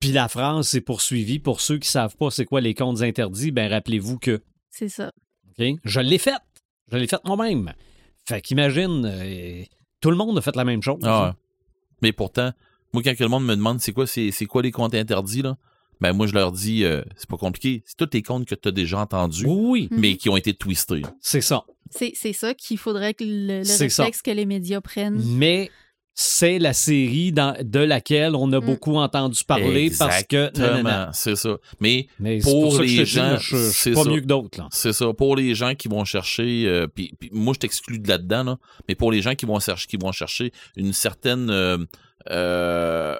Puis la phrase s'est poursuivie. Pour ceux qui savent pas c'est quoi les contes interdits, ben rappelez-vous que. C'est ça. OK? Je l'ai faite. Je l'ai faite moi-même. Fait qu'imagine, euh, tout le monde a fait la même chose. ah ouais. Mais pourtant, moi, quand que le monde me demande c'est quoi, c'est, quoi les comptes interdits, là, ben moi, je leur dis, euh, c'est pas compliqué. C'est tous les comptes que tu as déjà entendus, Oui, Mhm. mais qui ont été twistés. c'est ça. C'est c'est ça qu'il faudrait que le, le C'est ça. réflexe que les médias prennent. Mais c'est la série dans- de laquelle on a Mm. beaucoup entendu parler parce que. c'est ça. Mais Mais Pour les gens, là, je, je pas ça. mieux que d'autres. là. c'est ça. Pour les gens qui vont chercher, euh, puis, puis moi, je t'exclus de là-dedans, là, mais pour les gens qui vont chercher, qui vont chercher une certaine, euh, euh,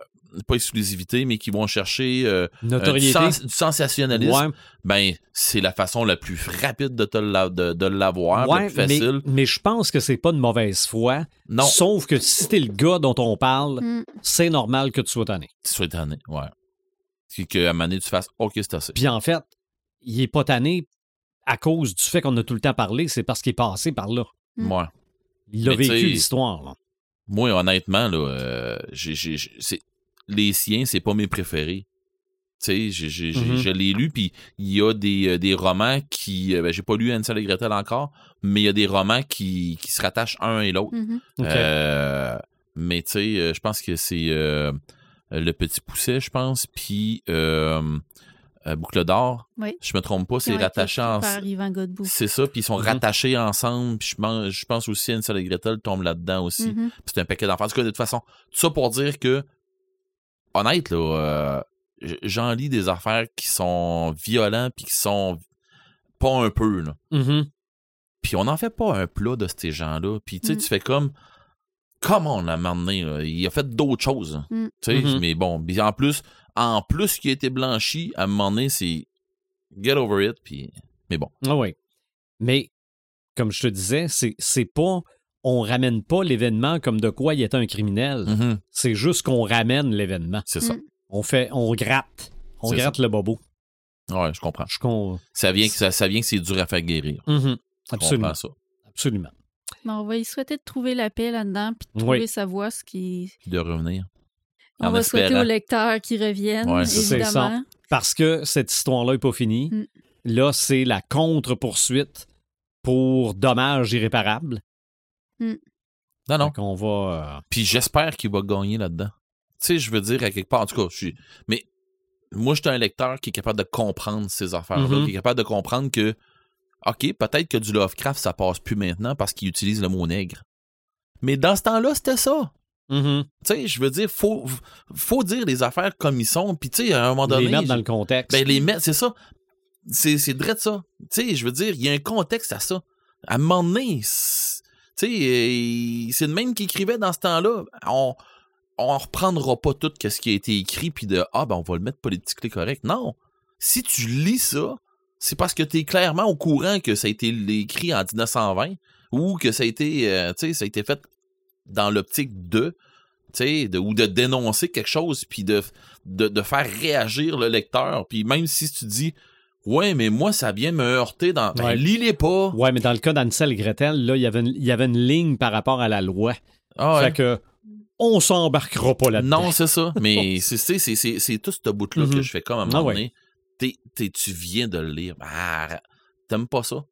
pas exclusivité, mais qui vont chercher euh, euh, du, Notoriété. sens- du sensationnalisme, Ouais, ben c'est la façon la plus rapide de te l'a- de, de l'avoir, ouais, la plus facile. mais, mais je pense que c'est pas de mauvaise foi. Non, Sauf que si t'es le gars dont on parle, Mm. c'est normal que tu sois tanné. tu sois étonné, ouais. Puis qu'à un moment donné, tu fasses OK, c'est assez. Puis en fait, il est pas tanné à cause du fait qu'on a tout le temps parlé, c'est parce qu'il est passé par là. Mm. Ouais. Il a Mais vécu l'histoire. là. Moi, honnêtement, là, euh, j'ai, j'ai- j'ai- c'est- les siens, c'est pas mes préférés. Tu sais, j'ai- j'ai- j'ai- Mhm. je l'ai lu, puis il y a des, euh, des romans qui... euh, ben, j'ai pas lu Hansel et Gretel encore, mais il y a des romans qui, qui se rattachent un et l'autre. Mhm. OK. Euh, mais tu sais, euh, je pense que c'est euh, Le Petit Pousset, je pense, puis euh, euh, Boucle d'Or. Oui. Je me trompe pas, c'est rattaché écrits en... Par Yvan Godbout. C'est ça, puis ils sont Mhm. rattachés ensemble. Puis je pense, je pense aussi Hansel et Gretel tombe là-dedans aussi. C'est un paquet d'enfants. En tout cas, de toute façon, tout ça pour dire que, honnête, là, euh, j'en lis des affaires qui sont violents puis qui sont pas un peu, là. Mhm. Puis on n'en fait pas un plat de ces gens-là. Puis tu sais, Mm. tu fais comme, comment on a mené, là? Il a fait d'autres choses. Mm. Tu sais, Mhm. mais bon, puis en plus, en plus qu'il a été blanchi, à un moment donné, c'est get over it, puis... Mais bon. Ah oui. Mais, comme je te disais, c'est, c'est pas. On ramène pas l'événement comme de quoi il était un criminel. Mhm. C'est juste qu'on ramène l'événement. C'est ça. Mm. On fait. On gratte. On gratte le bobo. Ouais, je comprends. Je con... Ça vient que, ça, ça vient que c'est dur à faire guérir. Mhm. Je Absolument. ça. Absolument. Mais on va y souhaiter de trouver la paix là-dedans, puis de trouver Oui. sa voix, ce qui. Puis de revenir. On En va souhaiter aux lecteurs qui reviennent, Ouais, c'est ça. évidemment. Parce que cette histoire-là n'est pas finie. Mm. Là, c'est la contre-poursuite pour dommages irréparables. Non, non. On va. euh, Puis j'espère qu'il va gagner là-dedans. Tu sais, je veux dire, à quelque part, en tout cas, je suis. Mais moi, je suis un lecteur qui est capable de comprendre ces affaires-là, Mhm. qui est capable de comprendre que, OK, peut-être que du Lovecraft, ça passe plus maintenant parce qu'il utilise le mot nègre. Mais dans ce temps-là, c'était ça. mhm. Tu sais, je veux dire, faut, faut dire les affaires comme ils sont. Puis, tu sais, à un moment donné. Les mettre dans le contexte. Ben, les mettre, c'est ça. C'est, c'est vrai de ça. Tu sais, je veux dire, il y a un contexte à ça. À un moment donné, c'est- tu euh, c'est le même qui écrivait dans ce temps-là. On, on reprendra pas tout ce qui a été écrit, puis de, ah, ben, on va le mettre politiquement correct. Non. Si tu lis ça, c'est parce que tu es clairement au courant que ça a été écrit en 1920 ou que ça a été, euh, ça a été fait dans l'optique de, tu sais, ou de dénoncer quelque chose, puis de, de, de faire réagir le lecteur. Puis même si tu dis, ouais, mais moi, ça vient me heurter dans. Ben, Ouais. lis-les pas. Ouais, mais dans le cas d'Ansel et Gretel, là, il y avait une- il y avait une ligne par rapport à la loi. Ah ouais. Fait que on s'embarquera pas là-dedans. Non, c'est ça. Mais [laughs] c'est, c'est, c'est, c'est, tout ce bout-là Mhm. que je fais comme à un moment Ah ouais. donné. T'es- t'es- tu viens de le lire. Ah, t'aimes pas ça?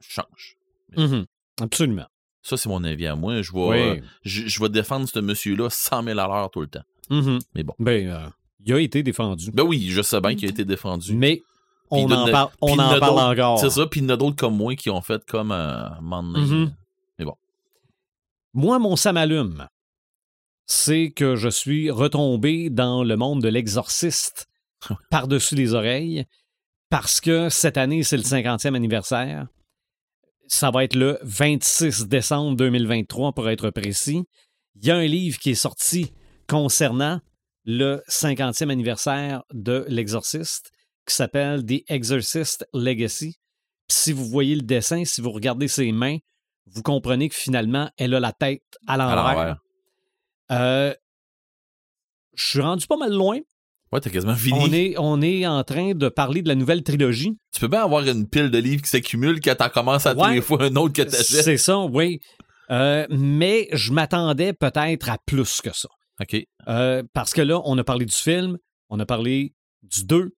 Change. Mhm. Absolument. Ça, c'est mon avis à moi. Je vais, Oui. euh, je, je vais défendre ce monsieur-là 100 000 à l'heure tout le temps. Mhm. Mais bon. Ben, euh, il a été défendu. Ben oui, je sais bien qu'il a été défendu. Mais on en parle, on en parle encore. C'est ça, puis il y en a d'autres comme moi qui ont fait comme euh, un moment donné. Mhm. Moi, mon ça m'allume, c'est que je suis retombé dans le monde de l'exorciste [laughs] par-dessus les oreilles parce que cette année, c'est le 50e anniversaire. Ça va être le 26 décembre 2023 pour être précis. Il y a un livre qui est sorti concernant le 50e anniversaire de l'exorciste qui s'appelle The Exorcist Legacy. Puis si vous voyez le dessin, si vous regardez ses mains, vous comprenez que finalement, elle a la tête à l'envers. Euh, je suis rendu pas mal loin. Ouais, t'as quasiment fini. On est, on est en train de parler de la nouvelle trilogie. Tu peux bien avoir une pile de livres qui s'accumulent quand t'en commences à tous Ouais. les fois un autre que t'achètes. C'est ça, oui. Euh, mais je m'attendais peut-être à plus que ça. OK. Euh, parce que là, on a parlé du film, on a parlé du 2,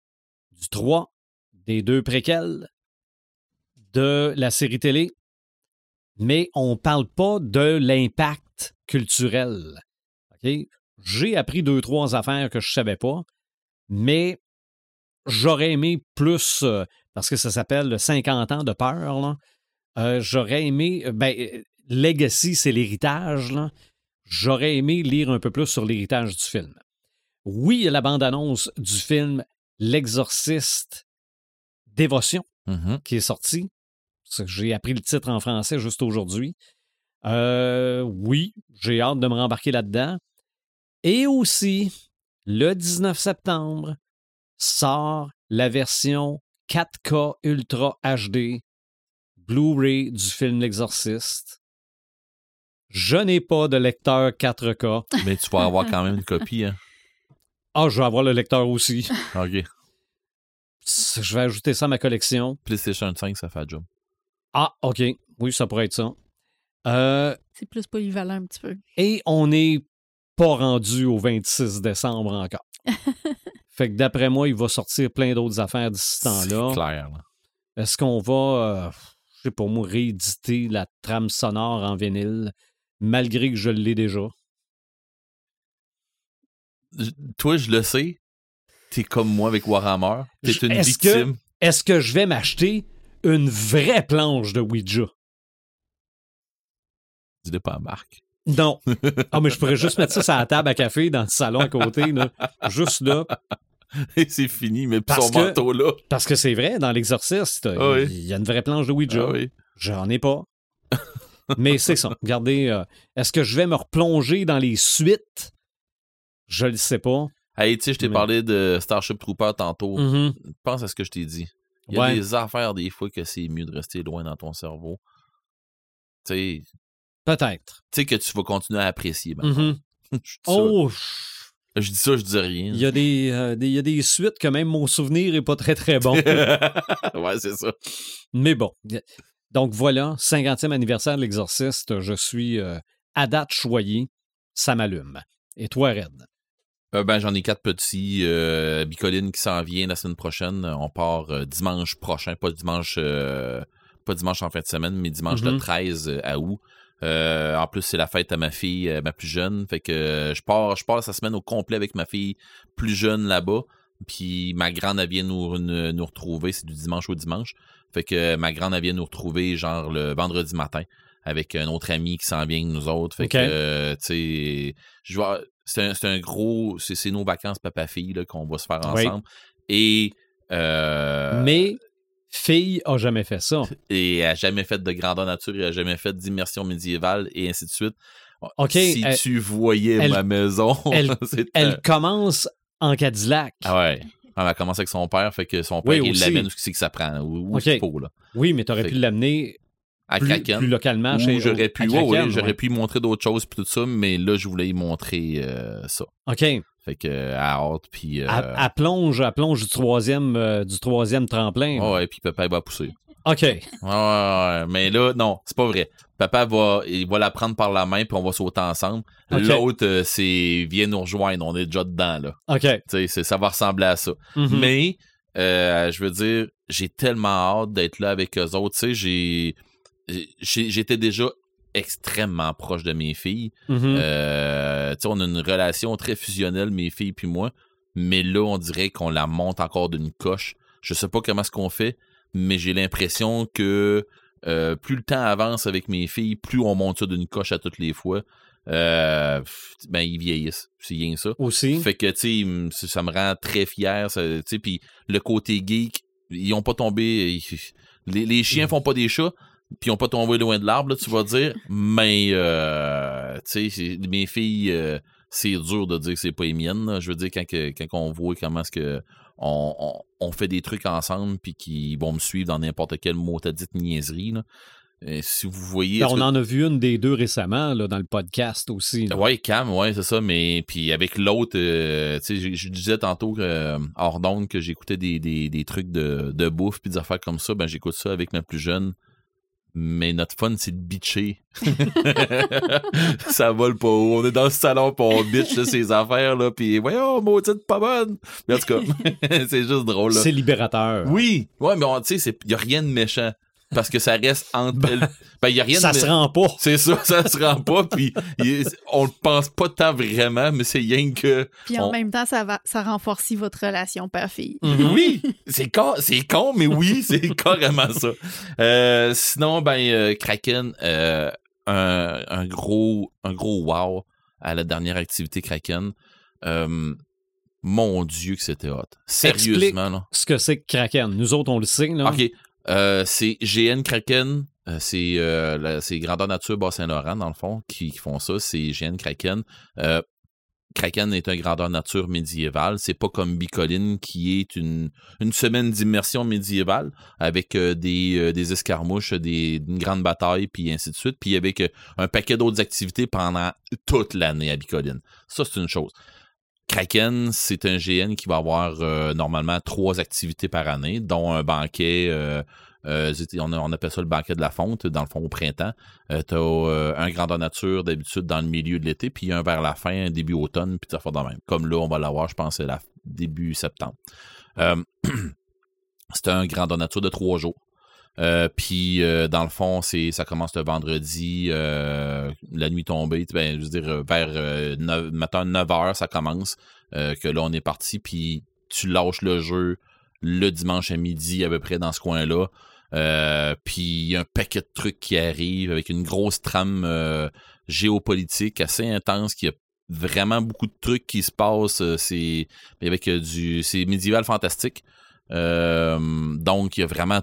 du 3, des deux préquels, de la série télé, mais on parle pas de l'impact culturel. J'ai appris deux, trois affaires que je savais pas, mais j'aurais aimé plus, euh, parce que ça s'appelle le 50 ans de peur. Euh, j'aurais aimé, euh, ben, Legacy, c'est l'héritage. J'aurais aimé lire un peu plus sur l'héritage du film. Oui, la bande-annonce du film L'Exorciste Dévotion Mhm. qui est sorti. J'ai appris le titre en français juste aujourd'hui. Euh, oui, j'ai hâte de me rembarquer là-dedans. Et aussi, le 19 septembre, sort la version 4K Ultra HD Blu-ray du film L'Exorciste. Je n'ai pas de lecteur 4K. Mais tu vas avoir quand même une copie. Hein. Ah, je vais avoir le lecteur aussi. [laughs] OK. Je vais ajouter ça à ma collection. PlayStation 5, ça fait le job. Ah, OK. Oui, ça pourrait être ça. Euh, C'est plus polyvalent un petit peu. et on n'est pas rendu au 26 décembre encore. [laughs] Fait que d'après moi, il va sortir plein d'autres affaires d'ici ce temps-là. C'est clair. là. Est-ce qu'on va, euh, je sais pas moi, rééditer la trame sonore en vinyle, malgré que je l'ai déjà? Toi, je le sais. T'es comme moi avec Warhammer. T'es une que- victime. Est-ce que je vais m'acheter une vraie planche de Ouija? Dis-le pas à Marc. Non. [laughs] Ah, mais je pourrais juste mettre ça sur la table à café dans le salon à côté, là. Juste là. Et c'est fini, mais Parce son que- manteau-là. Parce que c'est vrai, dans l'exorciste, Ah oui. il y a une vraie planche de Ouija. Ah oui. J'en ai pas. Mais c'est ça. Regardez, euh, est-ce que je vais me replonger dans les suites? Je le sais pas. Hey, tu sais, je t'ai Mais- parlé de Starship Trooper tantôt. Mhm. Pense à ce que je t'ai dit. Il y a Ouais. des affaires, des fois, que c'est mieux de rester loin dans ton cerveau. Tu sais, Peut-être. tu sais que tu vas continuer à apprécier. ben. Mhm. [laughs] je, dis ça. Oh, je dis ça, je dis rien. il y, a des, euh, des- il y a des suites que même mon souvenir est pas très très bon. [laughs] ouais, c'est ça. Mais bon. Donc voilà, 50e anniversaire de l'exorciste. Je suis euh, à date choyé. Ça m'allume. Et toi, Red? Euh, ben, j'en ai quatre petits. Euh, Bicoline qui s'en vient la semaine prochaine. On part euh, dimanche prochain, pas dimanche, euh, pas dimanche en fin de semaine, mais dimanche le Mhm. 13 à août. En plus, c'est la fête à ma fille, ma plus jeune. Fait que je pars, je pars sa semaine au complet avec ma fille plus jeune là-bas. Puis ma grande, elle vient nous, nous, nous retrouver. C'est du dimanche au dimanche. Fait que ma grande, elle vient nous retrouver genre le vendredi matin avec un autre ami qui s'en vient avec nous autres. Fait que, tu sais, je vois, c'est un, gros, c'est nos vacances papa-fille qu'on va se faire Oui. ensemble. Et, euh, Mais fille a jamais fait ça. [laughs] et elle a jamais fait de grandeur nature, elle a jamais fait d'immersion médiévale et ainsi de suite. OK, si elle- tu voyais elle- ma maison, elle- [laughs] commence en Cadillac. ah ouais. Elle a commencé avec son père, fait que son Oui, père il l'amène où c'est que ça prend, où, faut là. Oui, mais tu aurais Fait pu l'amener À plus, Kraken. plus localement chez j'aurais pu, à ouais, j'aurais ouais. pu y montrer d'autres choses puis tout ça, mais là je voulais y montrer euh, ça. OK. Fait que euh, à hâte puis euh, elle plonge, elle plonge du troisième, du troisième tremplin. ouais, ouais, puis papa il va pousser. OK. Ouais, mais là, non, c'est pas vrai. Papa va, il va la prendre par la main, puis on va sauter ensemble. Ok. L'autre, c'est viens nous rejoindre, on est déjà dedans, là. OK. Tu sais, ça va ressembler à ça. Mhm. Mais, euh, je veux dire, j'ai tellement hâte d'être là avec eux autres. Tu sais, j'ai- j'étais déjà extrêmement proche de mes filles. Euh, tu sais, on a une relation très fusionnelle, mes filles puis moi. Mais là, on dirait qu'on la monte encore d'une coche. Je sais pas comment ce qu'on fait, mais j'ai l'impression que euh, plus le temps avance avec mes filles, plus on monte ça d'une coche à toutes les fois. Euh, ben, ils vieillissent. C'est rien ça. Aussi. Fait que, tu sais, ça me rend très fier. ça, Tu sais, puis le côté geek, ils ont pas tombé. ils- les, les chiens font pas des chats, puis ils ont pas tombé loin de l'arbre, tu vas dire. Mais, euh, tu sais, mes filles, euh, c'est dur de dire que c'est pas les miennes. là. Je veux dire, quand, que- quand on voit comment est-ce que on, on, on fait des trucs ensemble, puis qu'ils vont me suivre dans n'importe quel mot t'as dit niaiserie, là. Euh, si vous voyez. Ben, on que- en a vu une des deux récemment là, dans le podcast aussi. Ouais, Cam, ouais, c'est ça. Mais puis avec l'autre, euh, tu sais, je, disais tantôt euh, hors d'onde que j'écoutais des, des, des trucs de, de bouffe puis des affaires comme ça. Ben j'écoute ça avec ma plus jeune. Mais notre fun, c'est de bitcher. [laughs] ça vole pas haut. On est dans le salon pis on bitch là, ces affaires là. Puis voyons, maudite pas bonne. Mais en tout cas, [laughs] c'est juste drôle. Là. C'est libérateur. Oui, ouais, mais on- tu sais, il y a rien de méchant parce que ça reste entre. elles. Ben il y a rien Ça de se rend pas. c'est ça, ça se rend pas, puis on le pense pas tant vraiment, mais c'est rien que... Puis en On- même temps, ça, va, ça renforce votre relation père-fille. Mhm. Oui, c'est con, c'est con, mais oui, [laughs] c'est carrément ça. Euh, sinon, ben, euh, Kraken, euh, un, un gros un gros wow à la dernière activité Kraken. Euh, mon Dieu que c'était hot. Sérieusement, là. Ce que c'est que Kraken. Nous autres, on le sait. Là. OK. Euh, c'est GN Kraken. euh, c'est euh, Grandeur Nature Bas-Saint-Laurent, dans le fond, qui, font ça. C'est GN Kraken. Euh, Kraken est un grandeur nature médiéval. C'est pas comme Bicoline qui est une, une semaine d'immersion médiévale avec euh, des, des escarmouches, des, une grande bataille, puis ainsi de suite. Puis avec un paquet d'autres activités pendant toute l'année à Bicoline. Ça, c'est une chose. Kraken, c'est un GN qui va avoir euh, normalement trois activités par année, dont un banquet euh, Euh, on, appelle ça le banquet de la fonte, dans le fond, au printemps. T'as euh, un grandeur nature, d'habitude, dans le milieu de l'été, puis un vers la fin, début automne, puis ça fait de même. Comme là, on va l'avoir, je pense, début septembre. [clears throat] C'est un grandeur nature de trois jours. Euh, puis euh, dans le fond, c'est ça commence le vendredi, euh, la nuit tombée, ben, je veux dire, vers euh, 9, matin 9 heures, ça commence. que là, on est parti, puis tu lâches le jeu le dimanche à midi, à peu près dans ce coin-là. Puis il y a un paquet de trucs qui arrivent avec une grosse trame géopolitique assez intense qui a vraiment beaucoup de trucs qui se passent. C'est avec du. C'est médiéval fantastique. Donc, il y a vraiment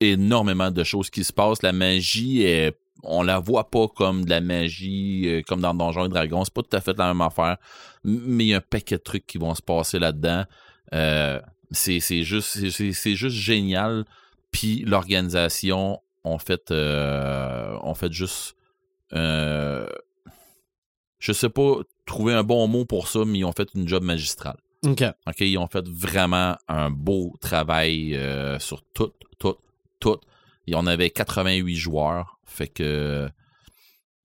énormément de choses qui se passent. La magie est. On la voit pas comme de la magie, euh, comme dans Donjons et Dragons. C'est pas tout à fait la même affaire. Mais il y a un paquet de trucs qui vont se passer là-dedans. Euh, c'est juste, juste génial. Puis l'organisation, on fait, euh, on fait juste. Je sais pas trouver un bon mot pour ça, mais ils ont fait une job magistrale. OK. OK, ils ont fait vraiment un beau travail sur tout, tout, tout. Il y en avait 88 joueurs. Fait que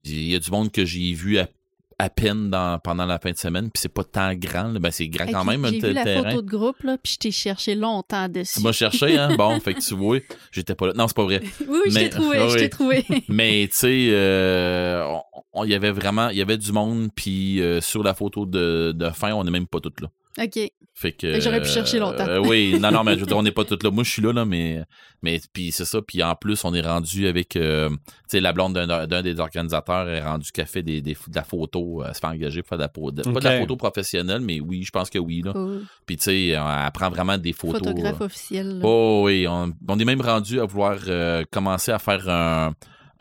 il y a du monde que j'ai vu à, à peine dans, pendant la fin de semaine, puis c'est pas tant grand. là. Ben, c'est grand quand Ok, même, J'ai vu la terrain. photo de groupe, là, puis je t'ai cherché longtemps dessus. Tu m'as cherché, hein? [laughs] Bon, fait que tu vois, j'étais pas là. Non, c'est pas vrai. Oui, oui, je t'ai trouvé, [laughs] je t'ai trouvé. [laughs] Mais tu sais, euh, on- on- il y avait vraiment, il y avait du monde, puis euh, sur la photo de, de fin, on n'est même pas toutes là. OK. Fait que. J'aurais pu chercher longtemps. euh, oui, non, non, mais je veux dire, [laughs] on n'est pas toutes là. Moi, je suis là, là, mais. Mais puis c'est ça. Puis en plus, on est rendu avec. euh, tu sais, la blonde d'un des organisateurs est rendu qu'elle fait des, des, de la photo. Elle se fait engager pour faire de la, de- Pas de la photo professionnelle, mais oui, je pense que oui, là. Cool. Puis tu sais, elle prend vraiment des photos. Photographe euh, officiel. là. Oh oui, on, on est même rendu à vouloir euh, commencer à faire un,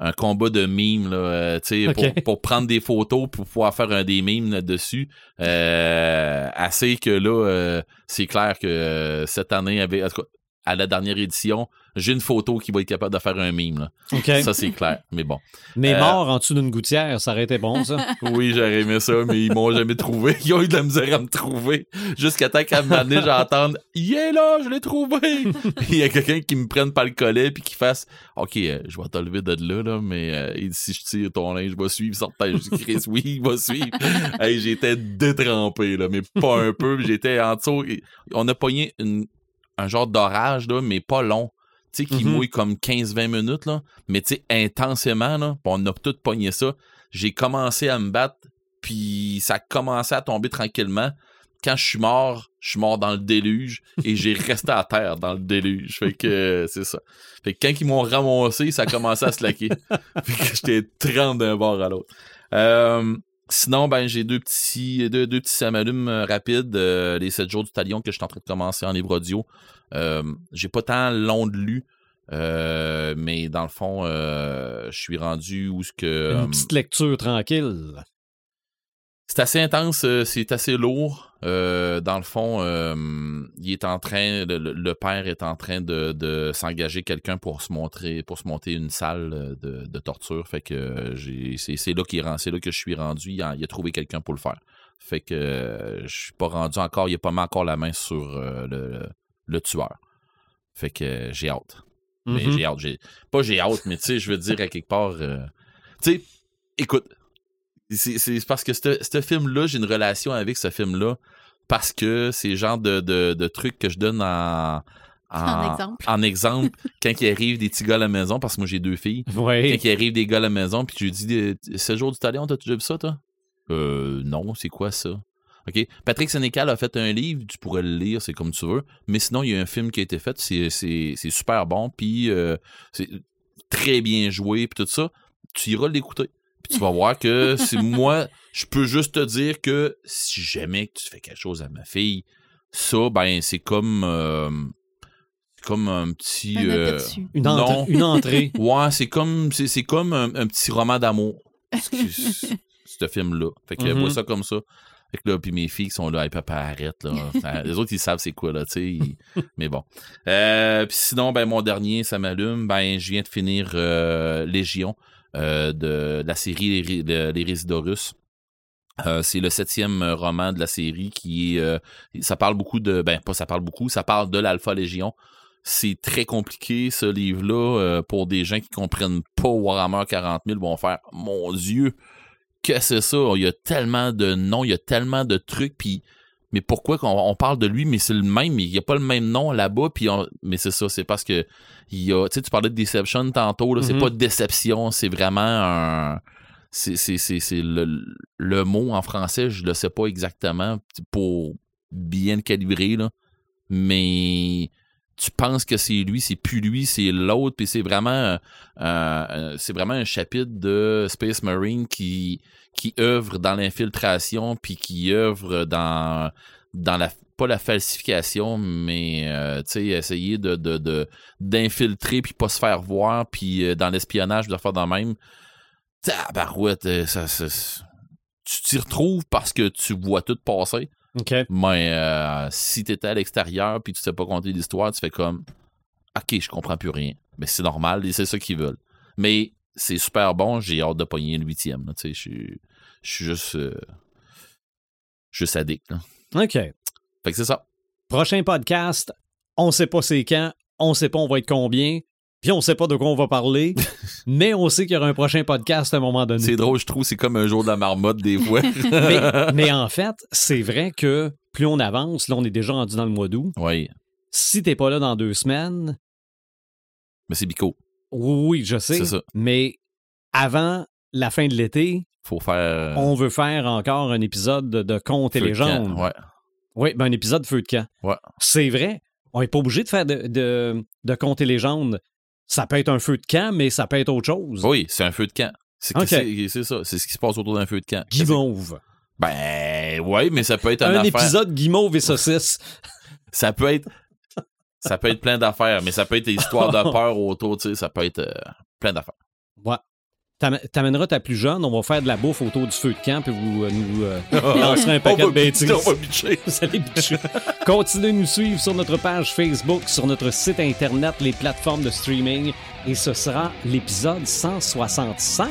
un combat de mimes, là, euh, tu sais, pour, pour prendre des photos, pour pouvoir faire un des mimes là-dessus. Euh, assez que là, euh, c'est clair que cette année, cas, à la dernière édition, j'ai une photo qui va être capable de faire un mime. Là. Ça, c'est clair. Mais bon. Mais Euh, mort en dessous d'une gouttière, ça aurait été bon, ça. [laughs] Oui, j'aurais aimé ça, mais ils m'ont jamais trouvé. [laughs] Ils ont eu de la misère à me trouver. Jusqu'à temps qu'à un moment donné, j'entende Il est là, je l'ai trouvé! [laughs] Il y a quelqu'un qui me prenne par le collet puis qui fasse OK, euh, je vais te lever de là, là, mais euh, si je tire ton linge, je vais suivre certain. Je Chris, oui, il va suivre. hey, j'étais détrempé, là, mais pas un peu. J'étais en dessous. On a pogné une- un genre d'orage, là, mais pas long. Tu sais, qui Mhm. mouille comme 15-20 minutes, là. Mais tu sais, intensément, là. On a tout pogné ça j'ai commencé à me battre, puis ça a commencé à tomber tranquillement. Quand je suis mort, je suis mort dans le déluge et j'ai [laughs] resté à terre dans le déluge. Fait que euh, c'est ça. Fait que quand ils m'ont ramassé, ça a commencé à se laquer. [laughs] fait que j'étais 30 d'un bord à l'autre. Euh, sinon, ben j'ai deux petits deux, deux petits samalumes euh, rapides, euh, les 7 jours du talion que je suis en train de commencer en livre audio. Euh, j'ai pas tant long de lu. euh, mais dans le fond, euh, je suis rendu où ce que. euh, Une petite lecture tranquille. C'est assez intense, euh, c'est assez lourd. Euh, dans le fond, euh, il est en train, le, père est en train de, de s'engager quelqu'un pour se montrer, pour se monter une salle de, de torture. Fait que c'est, là qu'il c'est là que je suis rendu. Il a, il a trouvé quelqu'un pour le faire. Fait que euh, je suis pas rendu encore. Il a pas mis encore la main sur le, le tueur. Fait que euh, j'ai hâte. Mais j'ai hâte. Pas j'ai hâte, mais tu sais, je veux dire à quelque part. tu sais, écoute, c'est, c'est parce que ce ce film-là, j'ai une relation avec ce film-là parce que c'est le genre de, de, de trucs que je donne en. En [laughs] exemple. en exemple, quand il arrive des petits gars à la maison, parce que moi j'ai deux filles, quand il arrive des gars à la maison, puis tu lui dis Ce jour du talion, t'as déjà vu ça, toi? Euh, non, c'est quoi ça? OK. Patrick Sénécal a fait un livre, tu pourrais le lire, c'est comme tu veux. Mais sinon, il y a un film qui a été fait, c'est, c'est, c'est super bon, puis euh, c'est très bien joué, puis tout ça. Tu iras l'écouter. Puis tu vas voir que c'est moi, je peux juste te dire que si jamais que tu fais quelque chose à ma fille, ça, ben, c'est comme. euh, c'est comme un petit. Un euh. Une, non. entrée- une entrée. [laughs] Ouais, c'est comme c'est, c'est comme un, un petit roman d'amour. ce ce film-là. Fait que Mhm. vois ça comme ça. Fait que là, puis mes filles qui sont là, hey, papa, arrête, là. [laughs] Enfin, les autres, ils savent c'est quoi, là, tu sais. ils- Mais bon. Euh, puis sinon, ben, mon dernier, ça m'allume. Ben, je viens de finir euh, Légion euh, de la série Les, Les Résidorus. Euh, c'est le septième euh, roman de la série qui euh, ça parle beaucoup de. Ben, pas ça parle beaucoup, ça parle de l'Alpha Légion. c'est très compliqué, ce livre-là, euh, pour des gens qui comprennent pas Warhammer 40 000, vont faire « Mon Dieu, que c'est ça? Il y a tellement de noms, il y a tellement de trucs, puis... Mais pourquoi qu'on on parle de lui, mais c'est le même, il n'y a pas le même nom là-bas, puis on- mais c'est ça, c'est parce que il y a, tu sais, tu parlais de Deception tantôt, là, c'est Mhm. pas déception, c'est vraiment un... C'est, c'est, c'est, c'est le, le mot en français, je le sais pas exactement pour bien le calibrer, là. Mais tu penses que c'est lui, c'est plus lui, c'est l'autre, puis c'est vraiment, euh, euh, c'est vraiment un chapitre de Space Marine qui, qui œuvre dans l'infiltration, puis qui œuvre dans, dans la, pas la falsification, mais euh, essayer de, d'infiltrer, puis pas se faire voir, puis dans l'espionnage, de faire dans même. Tu t'y retrouves parce que tu vois tout passer. Mais euh, si t'étais à l'extérieur puis tu sais pas compter l'histoire, tu fais comme OK, je comprends plus rien. Mais c'est normal, et c'est ça qu'ils veulent. Mais c'est super bon, j'ai hâte de pogner le huitième. là, je suis- je suis juste. euh, juste addict. là. OK. Fait que c'est ça. Prochain podcast, on sait pas c'est quand, on sait pas on va être combien, puis on sait pas de quoi on va parler, [laughs] mais on sait qu'il y aura un prochain podcast à un moment donné. C'est drôle, je trouve, c'est comme un jour de la marmotte des fois. [laughs] mais, mais en fait, c'est vrai que plus on avance, là on est déjà rendu dans le mois d'août. oui, Si t'es pas là dans deux semaines, mais c'est bico. oui, oui, je sais, C'est ça. mais avant la fin de l'été, Faut faire. on veut faire encore un épisode de, contes et légendes. Ouais. Oui, ben un épisode feu de camp. Ouais. C'est vrai. On n'est pas obligé de faire de, de, de contes et légendes. Ça peut être un feu de camp, mais ça peut être autre chose. Oui, c'est un feu de camp. C'est ça. C'est ce qui se passe autour d'un feu de camp. Guimauve. Ben, ouais, mais ça peut être Un affaire. épisode guimauve et saucisse. [laughs] Ça peut être. Ça peut être plein d'affaires, mais ça peut être des histoires [laughs] de peur autour, tu sais, ça peut être euh, plein d'affaires. Ouais. T'am- T'amèneras ta plus jeune, on va faire de la bouffe autour du feu de camp, puis vous euh, nous euh, [laughs] lancerez un paquet de bêtises. on va bitcher. [laughs] Vous allez bitcher. Continuez de nous suivre sur notre page Facebook, sur notre site internet, les plateformes de streaming, et ce sera l'épisode 165.